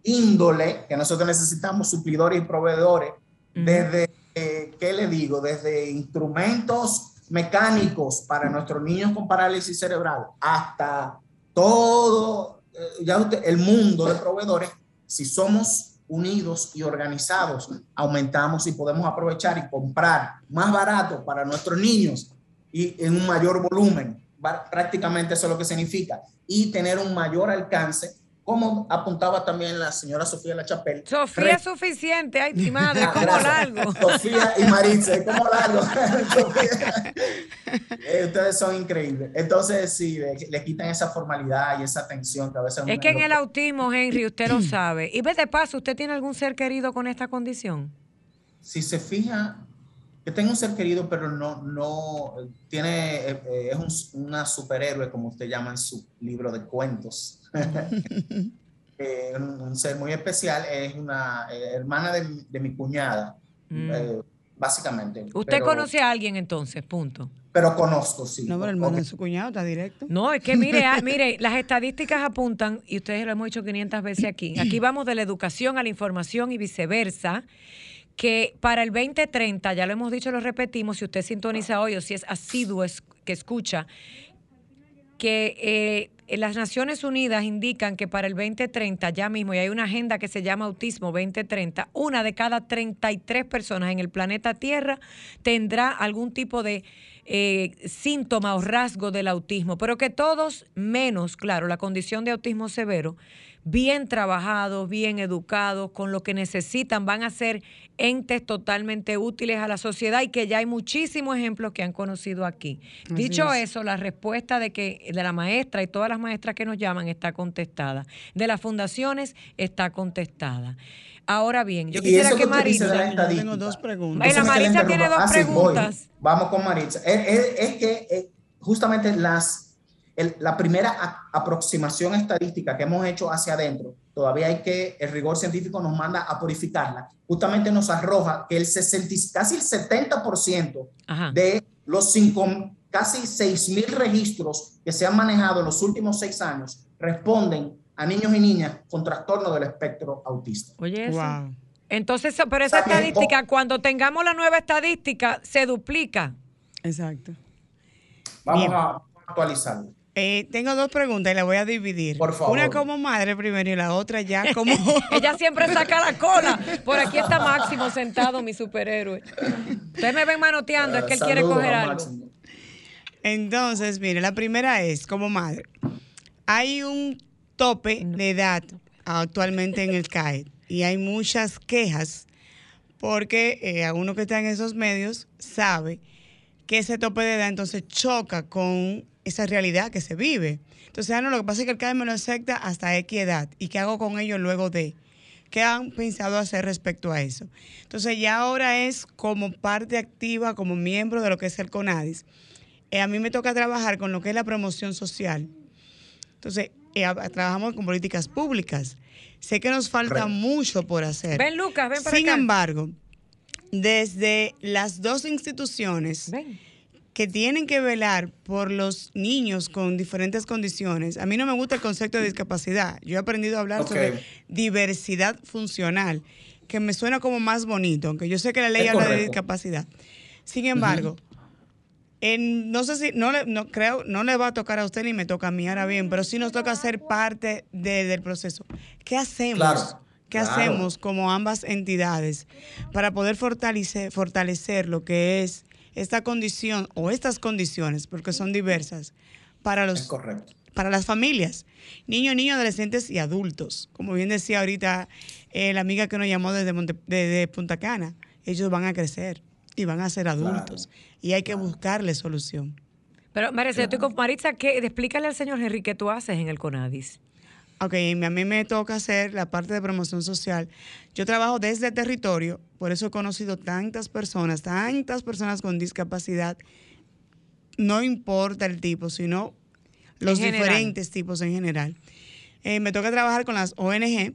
C: índole, que nosotros necesitamos suplidores y proveedores, desde, eh, ¿qué le digo? Desde instrumentos mecánicos para nuestros niños con parálisis cerebral hasta todo eh, ya usted- el mundo de proveedores, si somos unidos y organizados, aumentamos y podemos aprovechar y comprar más barato para nuestros niños y en un mayor volumen. prácticamente eso es lo que significa, y tener un mayor alcance como apuntaba también la señora Sofía La Chapelle.
A: Sofía es suficiente, ay, mi [LAUGHS] madre, como largo.
C: Sofía y [LAUGHS] Maritza, es como largo. Ustedes son increíbles. Entonces, sí, le, quitan esa formalidad y esa tensión que a veces...
A: Es que en el autismo, Henry, usted lo sabe. Y ve de paso, ¿usted tiene algún ser querido con esta condición?
C: Si se fija, yo tengo un ser querido, pero no, no, tiene, eh, eh, es un, una superhéroe, como usted llama en su libro de cuentos. [LAUGHS] Eh, un, ser muy especial, es una hermana de, mi cuñada, mm. básicamente.
A: ¿Usted conoce a alguien entonces? Punto.
C: Pero conozco, sí.
B: No, pero el hermano de su cuñado está directo.
A: No, es que mire, ah, [LAUGHS] mire, las estadísticas apuntan, y ustedes lo hemos dicho 500 veces aquí, aquí vamos de la educación a la información y viceversa que para el 2030, ya lo hemos dicho, lo repetimos, si usted sintoniza hoy o si es asiduo que escucha, que eh, las Naciones Unidas indican que para el 2030 ya mismo, y hay una agenda que se llama Autismo 2030, una de cada 33 personas en el planeta Tierra tendrá algún tipo de eh, síntoma o rasgo del autismo, pero que todos menos, claro, la condición de autismo severo, bien trabajados, bien educados, con lo que necesitan, van a ser entes totalmente útiles a la sociedad y que ya hay muchísimos ejemplos que han conocido aquí. Dicho eso, la respuesta de que de la maestra y todas las maestras que nos llaman está contestada. De las fundaciones está contestada. Ahora bien, yo quisiera que Maritza.
B: Tengo dos preguntas.
A: la Maritza tiene dos preguntas.
C: Vamos con Maritza. Es, que eh, justamente las la primera aproximación estadística que hemos hecho hacia adentro, todavía hay que, el rigor científico nos manda a purificarla, justamente nos arroja que el 60, casi el 70% de los cinco, casi 6 mil registros que se han manejado en los últimos seis años responden a niños y niñas con trastorno del espectro autista.
A: Oye, eso. Entonces, pero esa estadística, cuando tengamos la nueva estadística, se duplica.
B: Exacto.
C: Vamos a actualizarla.
B: Eh, tengo dos preguntas y las voy a dividir.
C: Por favor.
B: Una como madre primero y la otra ya como... [LAUGHS]
A: Ella siempre saca la cola. Por aquí está Máximo sentado, mi superhéroe. Ustedes me ven manoteando, es que él quiere coger algo.
B: Entonces, mire, la primera es, como madre, hay un tope de edad actualmente en el CAE y hay muchas quejas porque eh, a uno que está en esos medios sabe que ese tope de edad entonces choca con esa realidad que se vive. Entonces, ah, no, lo que pasa es que el CAE me lo acepta hasta X edad. ¿Y qué hago con ellos luego de? ¿Qué han pensado hacer respecto a eso? Entonces, ya ahora es como parte activa, como miembro de lo que es el CONADIS. Eh, a mí me toca trabajar con lo que es la promoción social. Entonces, eh, trabajamos con políticas públicas. Sé que nos falta mucho por hacer.
A: Ven, Lucas, ven para
B: Sin embargo, desde las dos instituciones que tienen que velar por los niños con diferentes condiciones. A mí no me gusta el concepto de discapacidad. Yo he aprendido a hablar sobre diversidad funcional, que me suena como más bonito, aunque yo sé que la ley habla de discapacidad. Sin embargo, no sé si, no, le, no creo, no le va a tocar a usted ni me toca a mí ahora bien, pero sí nos toca ser parte del proceso. ¿Qué hacemos? ¿Qué hacemos como ambas entidades para poder fortalecer, fortalecer lo que es esta condición o estas condiciones, porque son diversas, para los para las familias, niños, niños, adolescentes y adultos. Como bien decía ahorita eh, la amiga que nos llamó desde, Punta Cana, ellos van a crecer y van a ser adultos y hay que buscarle solución.
A: Pero Maritza, yo estoy con Maritza, que, explícale al señor Henry qué tú haces en el CONADIS.
B: Ok, a mí me toca hacer la parte de promoción social. Yo trabajo desde el territorio, por eso he conocido tantas personas, tantas personas con discapacidad. No importa el tipo, sino los diferentes tipos en general. Eh, me toca trabajar con las ONG,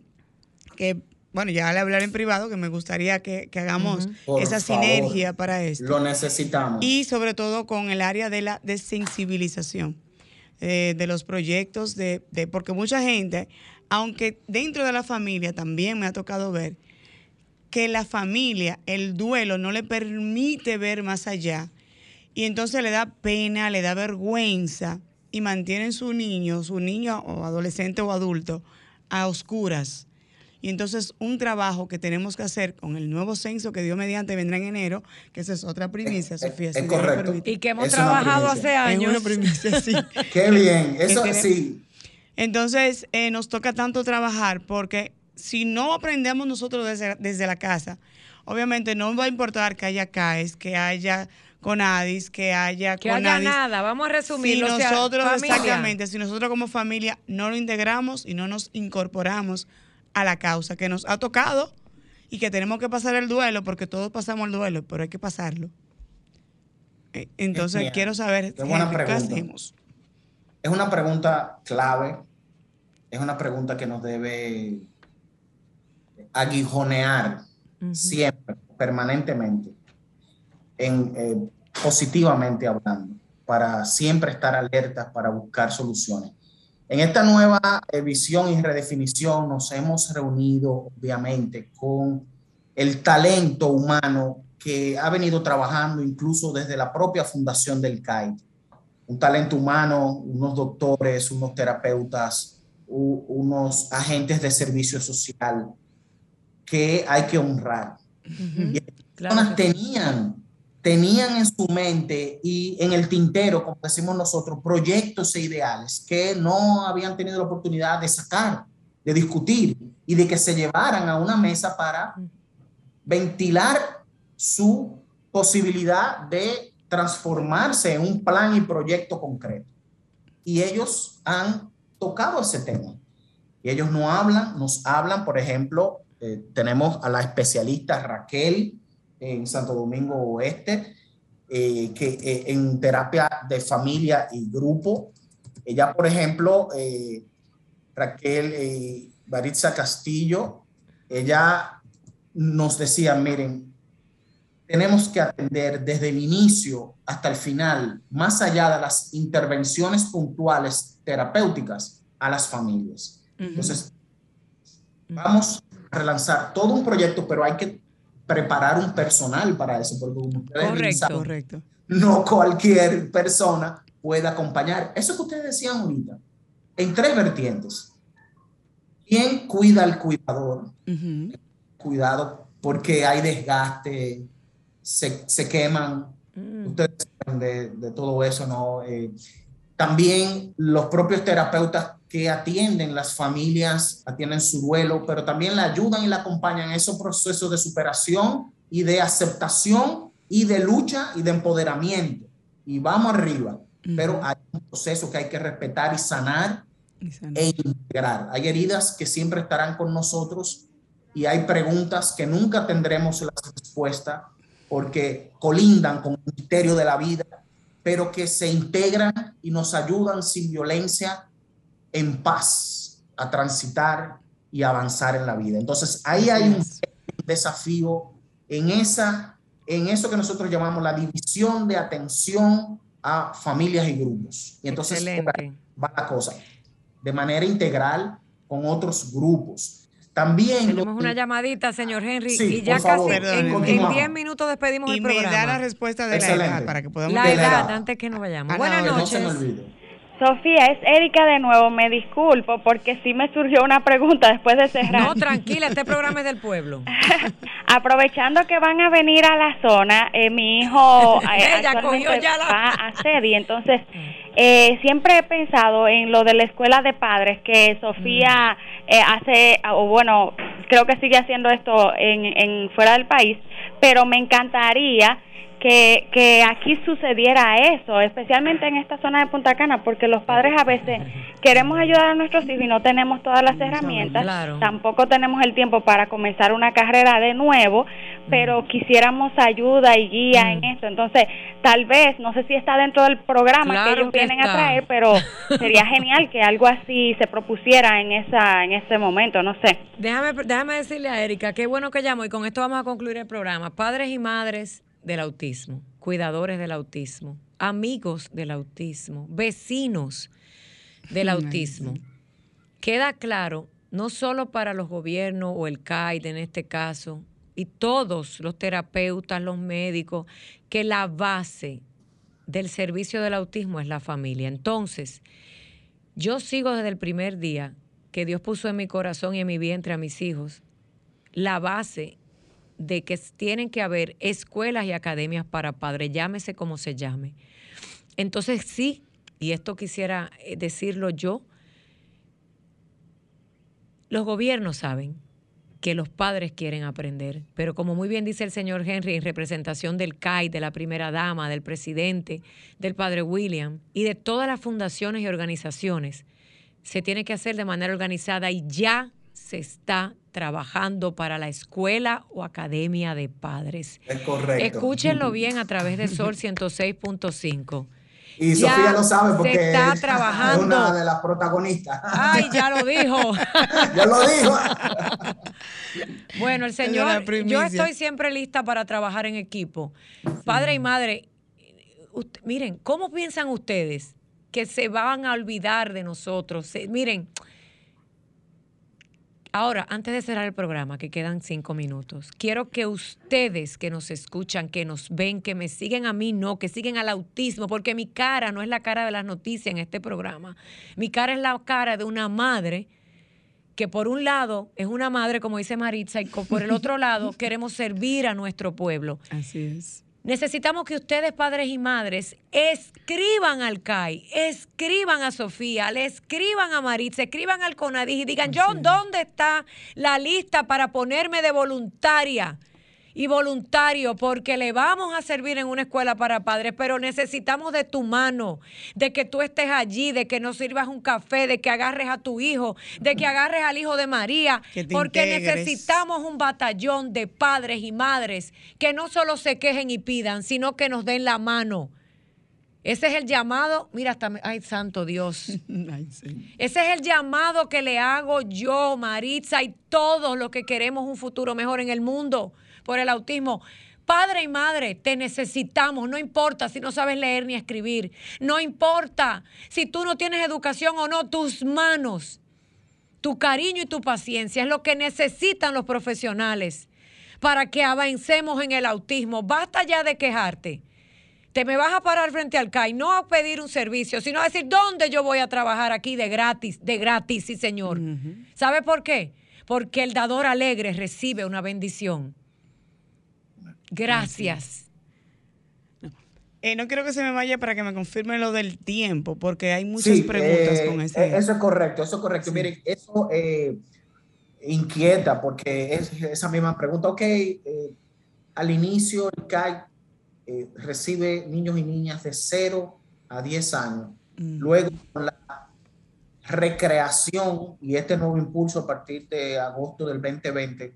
B: que, bueno, ya le hablar en privado, que me gustaría que, hagamos esa sinergia para esto.
C: Lo necesitamos.
B: Y sobre todo con el área de la desensibilización eh, de los proyectos, de, de, porque mucha gente, aunque dentro de la familia también me ha tocado ver que la familia, el duelo no le permite ver más allá y entonces le da pena, le da vergüenza y mantienen su niño, su niño o adolescente o adulto a oscuras. Y entonces un trabajo que tenemos que hacer con el nuevo censo que Dios mediante vendrá en enero, que esa es otra primicia, Sofía.
C: es
B: si Dios lo
C: correcto.
B: permite.
A: Y que hemos
C: Es
A: trabajado hace
B: Es
A: años.
B: una primicia, sí. [LAUGHS]
C: Qué bien, eso sí.
B: Entonces, eh, nos toca tanto trabajar porque si no aprendemos nosotros desde, desde la casa, obviamente no va a importar que haya CAES, que haya CONADIS, que haya
A: Que haya nada, vamos a
B: Si
A: resumirlo. o sea,
B: nosotros,
A: familia.
B: exactamente, si nosotros como familia no lo integramos y no nos incorporamos a la causa que nos ha tocado y que tenemos que pasar el duelo, porque todos pasamos el duelo, pero hay que pasarlo. Eh, Entonces,
C: Bien.
B: quiero saber
C: Qué buena
B: Henry, ¿qué
C: pregunta.
B: hacemos?
C: Es una pregunta clave, es una pregunta que nos debe aguijonear siempre, permanentemente, en, eh, positivamente hablando, para siempre estar alertas, para buscar soluciones. En esta nueva eh, visión y redefinición nos hemos reunido, obviamente, con el talento humano que ha venido trabajando incluso desde la propia fundación del CAI. Un talento humano, unos doctores, unos terapeutas, u- unos agentes de servicio social que hay que honrar. Y estas personas
A: que sí.
C: tenían, tenían en su mente y en el tintero, como decimos nosotros, proyectos e ideales que no habían tenido la oportunidad de sacar, de discutir y de que se llevaran a una mesa para ventilar su posibilidad de transformarse en un plan y proyecto concreto. Y ellos han tocado ese tema. Y ellos no hablan, nos hablan, por ejemplo, eh, tenemos a la especialista Raquel en Santo Domingo Oeste, eh, que eh, en terapia de familia y grupo, ella, por ejemplo, eh, Raquel eh, Baritza Castillo, ella nos decía, miren, tenemos que atender desde el inicio hasta el final, más allá de las intervenciones puntuales terapéuticas a las familias. Entonces, vamos a relanzar todo un proyecto, pero hay que preparar un personal para eso, porque como ustedes
A: Correcto.
C: saben,
B: Correcto.
C: no cualquier persona puede acompañar. Eso que ustedes decían ahorita, en tres vertientes. ¿Quién cuida al cuidador? Cuidado, porque hay desgaste, se, se queman.
A: Mm.
C: Ustedes saben de, de todo eso, ¿no? Eh, también los propios terapeutas que atienden las familias, atienden su duelo, pero también la ayudan y la acompañan en esos procesos de superación y de aceptación y de lucha y de empoderamiento. Y vamos arriba, pero hay un proceso que hay que respetar y sanar
B: Y sana.
C: e integrar. Hay heridas que siempre estarán con nosotros y hay preguntas que nunca tendremos la respuesta porque colindan con el misterio de la vida, pero que se integran y nos ayudan sin violencia en paz a transitar y avanzar en la vida. Entonces, ahí hay un desafío en esa en eso que nosotros llamamos la división de atención a familias y grupos. Y entonces va la cosa, de manera integral con otros grupos. También lo-
A: Tenemos una llamadita, señor Henry,
C: Sí,
A: y ya
C: por favor,
A: casi en- en
B: continuamos.
A: 10 minutos despedimos
B: Y
A: el
B: me da la
A: programa.
B: respuesta de la
C: Excelente.
B: edad para que podamos
A: La
C: de la
A: edad,
C: edad.
A: antes que nos vayamos.
B: Ah,
A: Buenas
B: no,
C: que no
G: Sofía, es Erika de nuevo, me disculpo porque sí me surgió una pregunta después de cerrar.
A: No, tranquila, este programa es del pueblo. [LAUGHS]
G: Aprovechando que van a venir a la zona, eh, mi hijo [LAUGHS] eh,
A: Ella
G: actualmente
A: cogió ya la-
G: va a CEDI, entonces [LAUGHS] eh, siempre he pensado en lo de la escuela de padres que Sofía eh, hace, o bueno, creo que sigue haciendo esto en, en fuera del país, pero me encantaría que, que aquí sucediera eso, especialmente en esta zona de Punta Cana, porque los padres a veces [LAUGHS] queremos ayudar a nuestros hijos y no tenemos todas las herramientas,
A: Claro.
G: tampoco tenemos el tiempo para comenzar una carrera de nuevo, pero quisiéramos ayuda y guía
A: Mm.
G: en esto. Entonces, tal vez, no sé si está dentro del programa
A: Claro
G: que ellos
A: que
G: vienen
A: está.
G: a traer, pero [LAUGHS] sería genial que algo así se propusiera en esa en ese momento, no sé.
A: Déjame, déjame decirle a Erika, qué bueno que llamó y con esto vamos a concluir el programa. Padres y madres del autismo, cuidadores del autismo, amigos del autismo, vecinos del autismo. Queda claro, no solo para los gobiernos o el CAID en este caso, y todos los terapeutas, los médicos, que la base del servicio del autismo es la familia. Entonces, yo sigo desde el primer día que Dios puso en mi corazón y en mi vientre a mis hijos, la base de que tienen que haber escuelas y academias para padres, llámese como se llame. Entonces sí, y esto quisiera eh, decirlo yo, los gobiernos saben que los padres quieren aprender, pero como muy bien dice el señor Henry en representación del CAI, de la primera dama, del presidente, del padre William y de todas las fundaciones y organizaciones, se tiene que hacer de manera organizada y ya se está trabajando para la escuela o academia de padres.
C: Es correcto.
A: Escúchenlo bien a través de Sol 106.5.
C: Y Sofía lo sabe porque
A: está trabajando.
C: es una de las protagonistas.
A: Ay, ya lo dijo. [LAUGHS]
C: ya lo dijo.
A: bueno, el señor, yo estoy siempre lista para trabajar en equipo. Padre y madre, miren, ¿cómo piensan ustedes que se van a olvidar de nosotros? miren, Ahora, antes de cerrar el programa, que quedan cinco minutos, quiero que ustedes que nos escuchan, que nos ven, que me siguen a mí, no, que siguen al autismo, porque mi cara no es la cara de las noticias en este programa. Mi cara es la cara de una madre que por un lado es una madre, como dice Maritza, y por el otro lado [LAUGHS] queremos servir a nuestro pueblo.
B: Así es.
A: Necesitamos que ustedes, padres y madres, escriban al CAI, escriban a Sofía, le escriban a Maritza, escriban al CONADIS y digan, John, ¿dónde está la lista para ponerme de voluntaria? Y voluntario porque le vamos a servir en una escuela para padres, pero necesitamos de tu mano, de que tú estés allí, de que no sirvas un café, de que agarres a tu hijo, de que agarres al hijo de María, porque necesitamos un batallón de padres y madres que no solo se quejen y pidan, sino que nos den la mano. Ese es el llamado, mira, hasta, ay, santo Dios. [LAUGHS] Ese es el llamado que le hago yo, Maritza, y todos los que queremos un futuro mejor en el mundo por el autismo. Padre y madre, te necesitamos, no importa si no sabes leer ni escribir, no importa si tú no tienes educación o no, tus manos, tu cariño y tu paciencia es lo que necesitan los profesionales para que avancemos en el autismo. Basta ya de quejarte. Te me vas a parar frente al CAI, no a pedir un servicio, sino a decir, ¿dónde yo voy a trabajar aquí de gratis? De gratis, sí, señor. ¿Sabe por qué? Porque el dador alegre recibe una bendición. Gracias.
B: Eh, no quiero que se me vaya para que me confirme lo del tiempo, porque hay muchas preguntas con eh, ese.
C: Eh, eso es correcto, eso es correcto. Miren, eso inquieta, porque es esa misma pregunta. Ok, al inicio el CAI recibe niños y niñas de 0 a 10 años. Mm. Luego, con la recreación y este nuevo impulso a partir de agosto del 2020,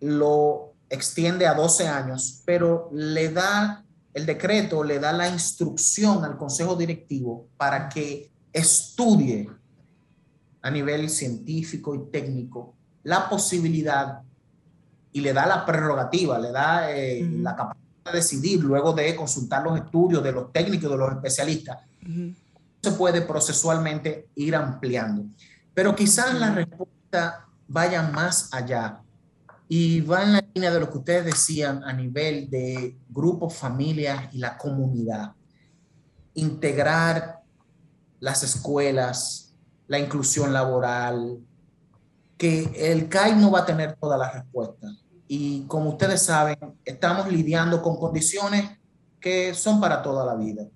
C: lo extiende a 12 años, pero le da, el decreto le da la instrucción al Consejo Directivo para que estudie a nivel científico y técnico la posibilidad y le da la prerrogativa, le da eh, la capacidad de decidir luego de consultar los estudios de los técnicos, de los especialistas. Se puede procesualmente ir ampliando. Pero quizás la respuesta vaya más allá y va en la línea de lo que ustedes decían a nivel de grupos, familias y la comunidad. Integrar las escuelas, la inclusión laboral, que el CAI no va a tener todas las respuestas. Y como ustedes saben, estamos lidiando con condiciones que son para toda la vida.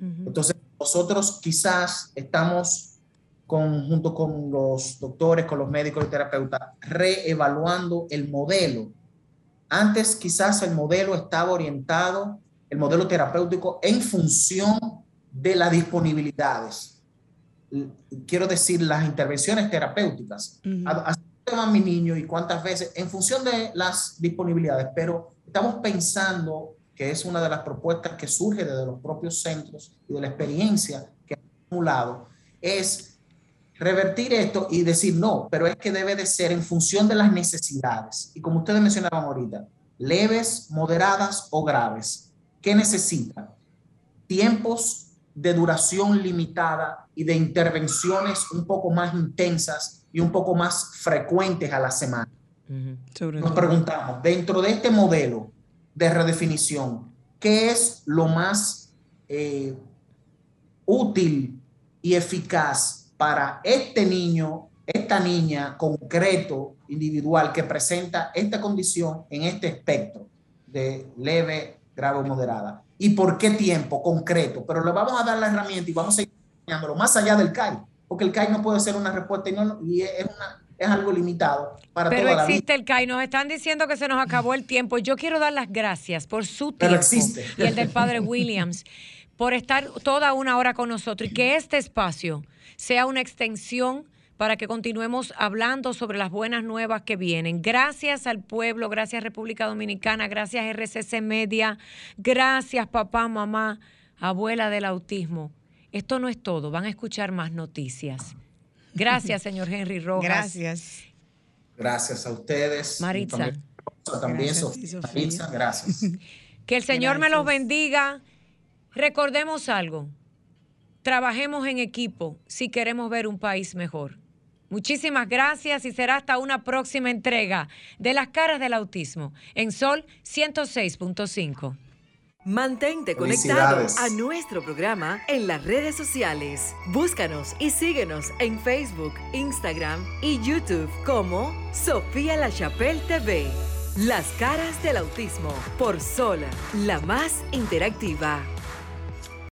C: Entonces, nosotros quizás estamos junto con los doctores, con los médicos y terapeutas, reevaluando el modelo. Antes quizás el modelo estaba orientado, el modelo terapéutico, en función de las disponibilidades. Quiero decir, las intervenciones terapéuticas. ¿A dónde van mi niño y cuántas veces? En función de las disponibilidades, pero estamos pensando que es una de las propuestas que surge desde los propios centros y de la experiencia que han acumulado, es revertir esto y decir no, pero es que debe de ser en función de las necesidades. Y como ustedes mencionaban ahorita, leves, moderadas o graves. ¿Qué necesita? Tiempos de duración limitada y de intervenciones un poco más intensas y un poco más frecuentes a la semana. Nos preguntamos, dentro de este modelo de redefinición, ¿qué es lo más eh, útil y eficaz para este niño, esta niña concreto, individual, que presenta esta condición en este espectro de leve, grave o moderada. ¿Y por qué tiempo concreto? Pero le vamos a dar la herramienta y vamos a ir enseñándolo más allá del CAI, porque el CAI no puede ser una respuesta y, no, y es, una, es algo limitado para
A: Pero
C: toda
A: existe el CAI. Nos están diciendo que se nos acabó el tiempo. Yo quiero dar las gracias por su tiempo.
C: Pero existe.
A: Y el del padre Williams por estar toda una hora con nosotros y que este espacio sea una extensión para que continuemos hablando sobre las buenas nuevas que vienen. Gracias al pueblo, gracias República Dominicana, gracias RCC Media, gracias papá, mamá, abuela del autismo. Esto no es todo, van a escuchar más noticias. Gracias, [LAUGHS] señor Henry Rojas.
B: Gracias.
C: Gracias a ustedes.
A: Maritza.
C: También, Sofía. Maritza, gracias. [LAUGHS]
A: Que el Señor me los bendiga. Recordemos algo. Trabajemos en equipo si queremos ver un país mejor. Muchísimas gracias y será hasta una próxima entrega de Las Caras del Autismo en Sol 106.5.
I: Mantente conectado a nuestro programa en las redes sociales. Búscanos y síguenos en Facebook, Instagram y YouTube como Sofía La Chapelle TV. Las caras del autismo por Sol, la más interactiva.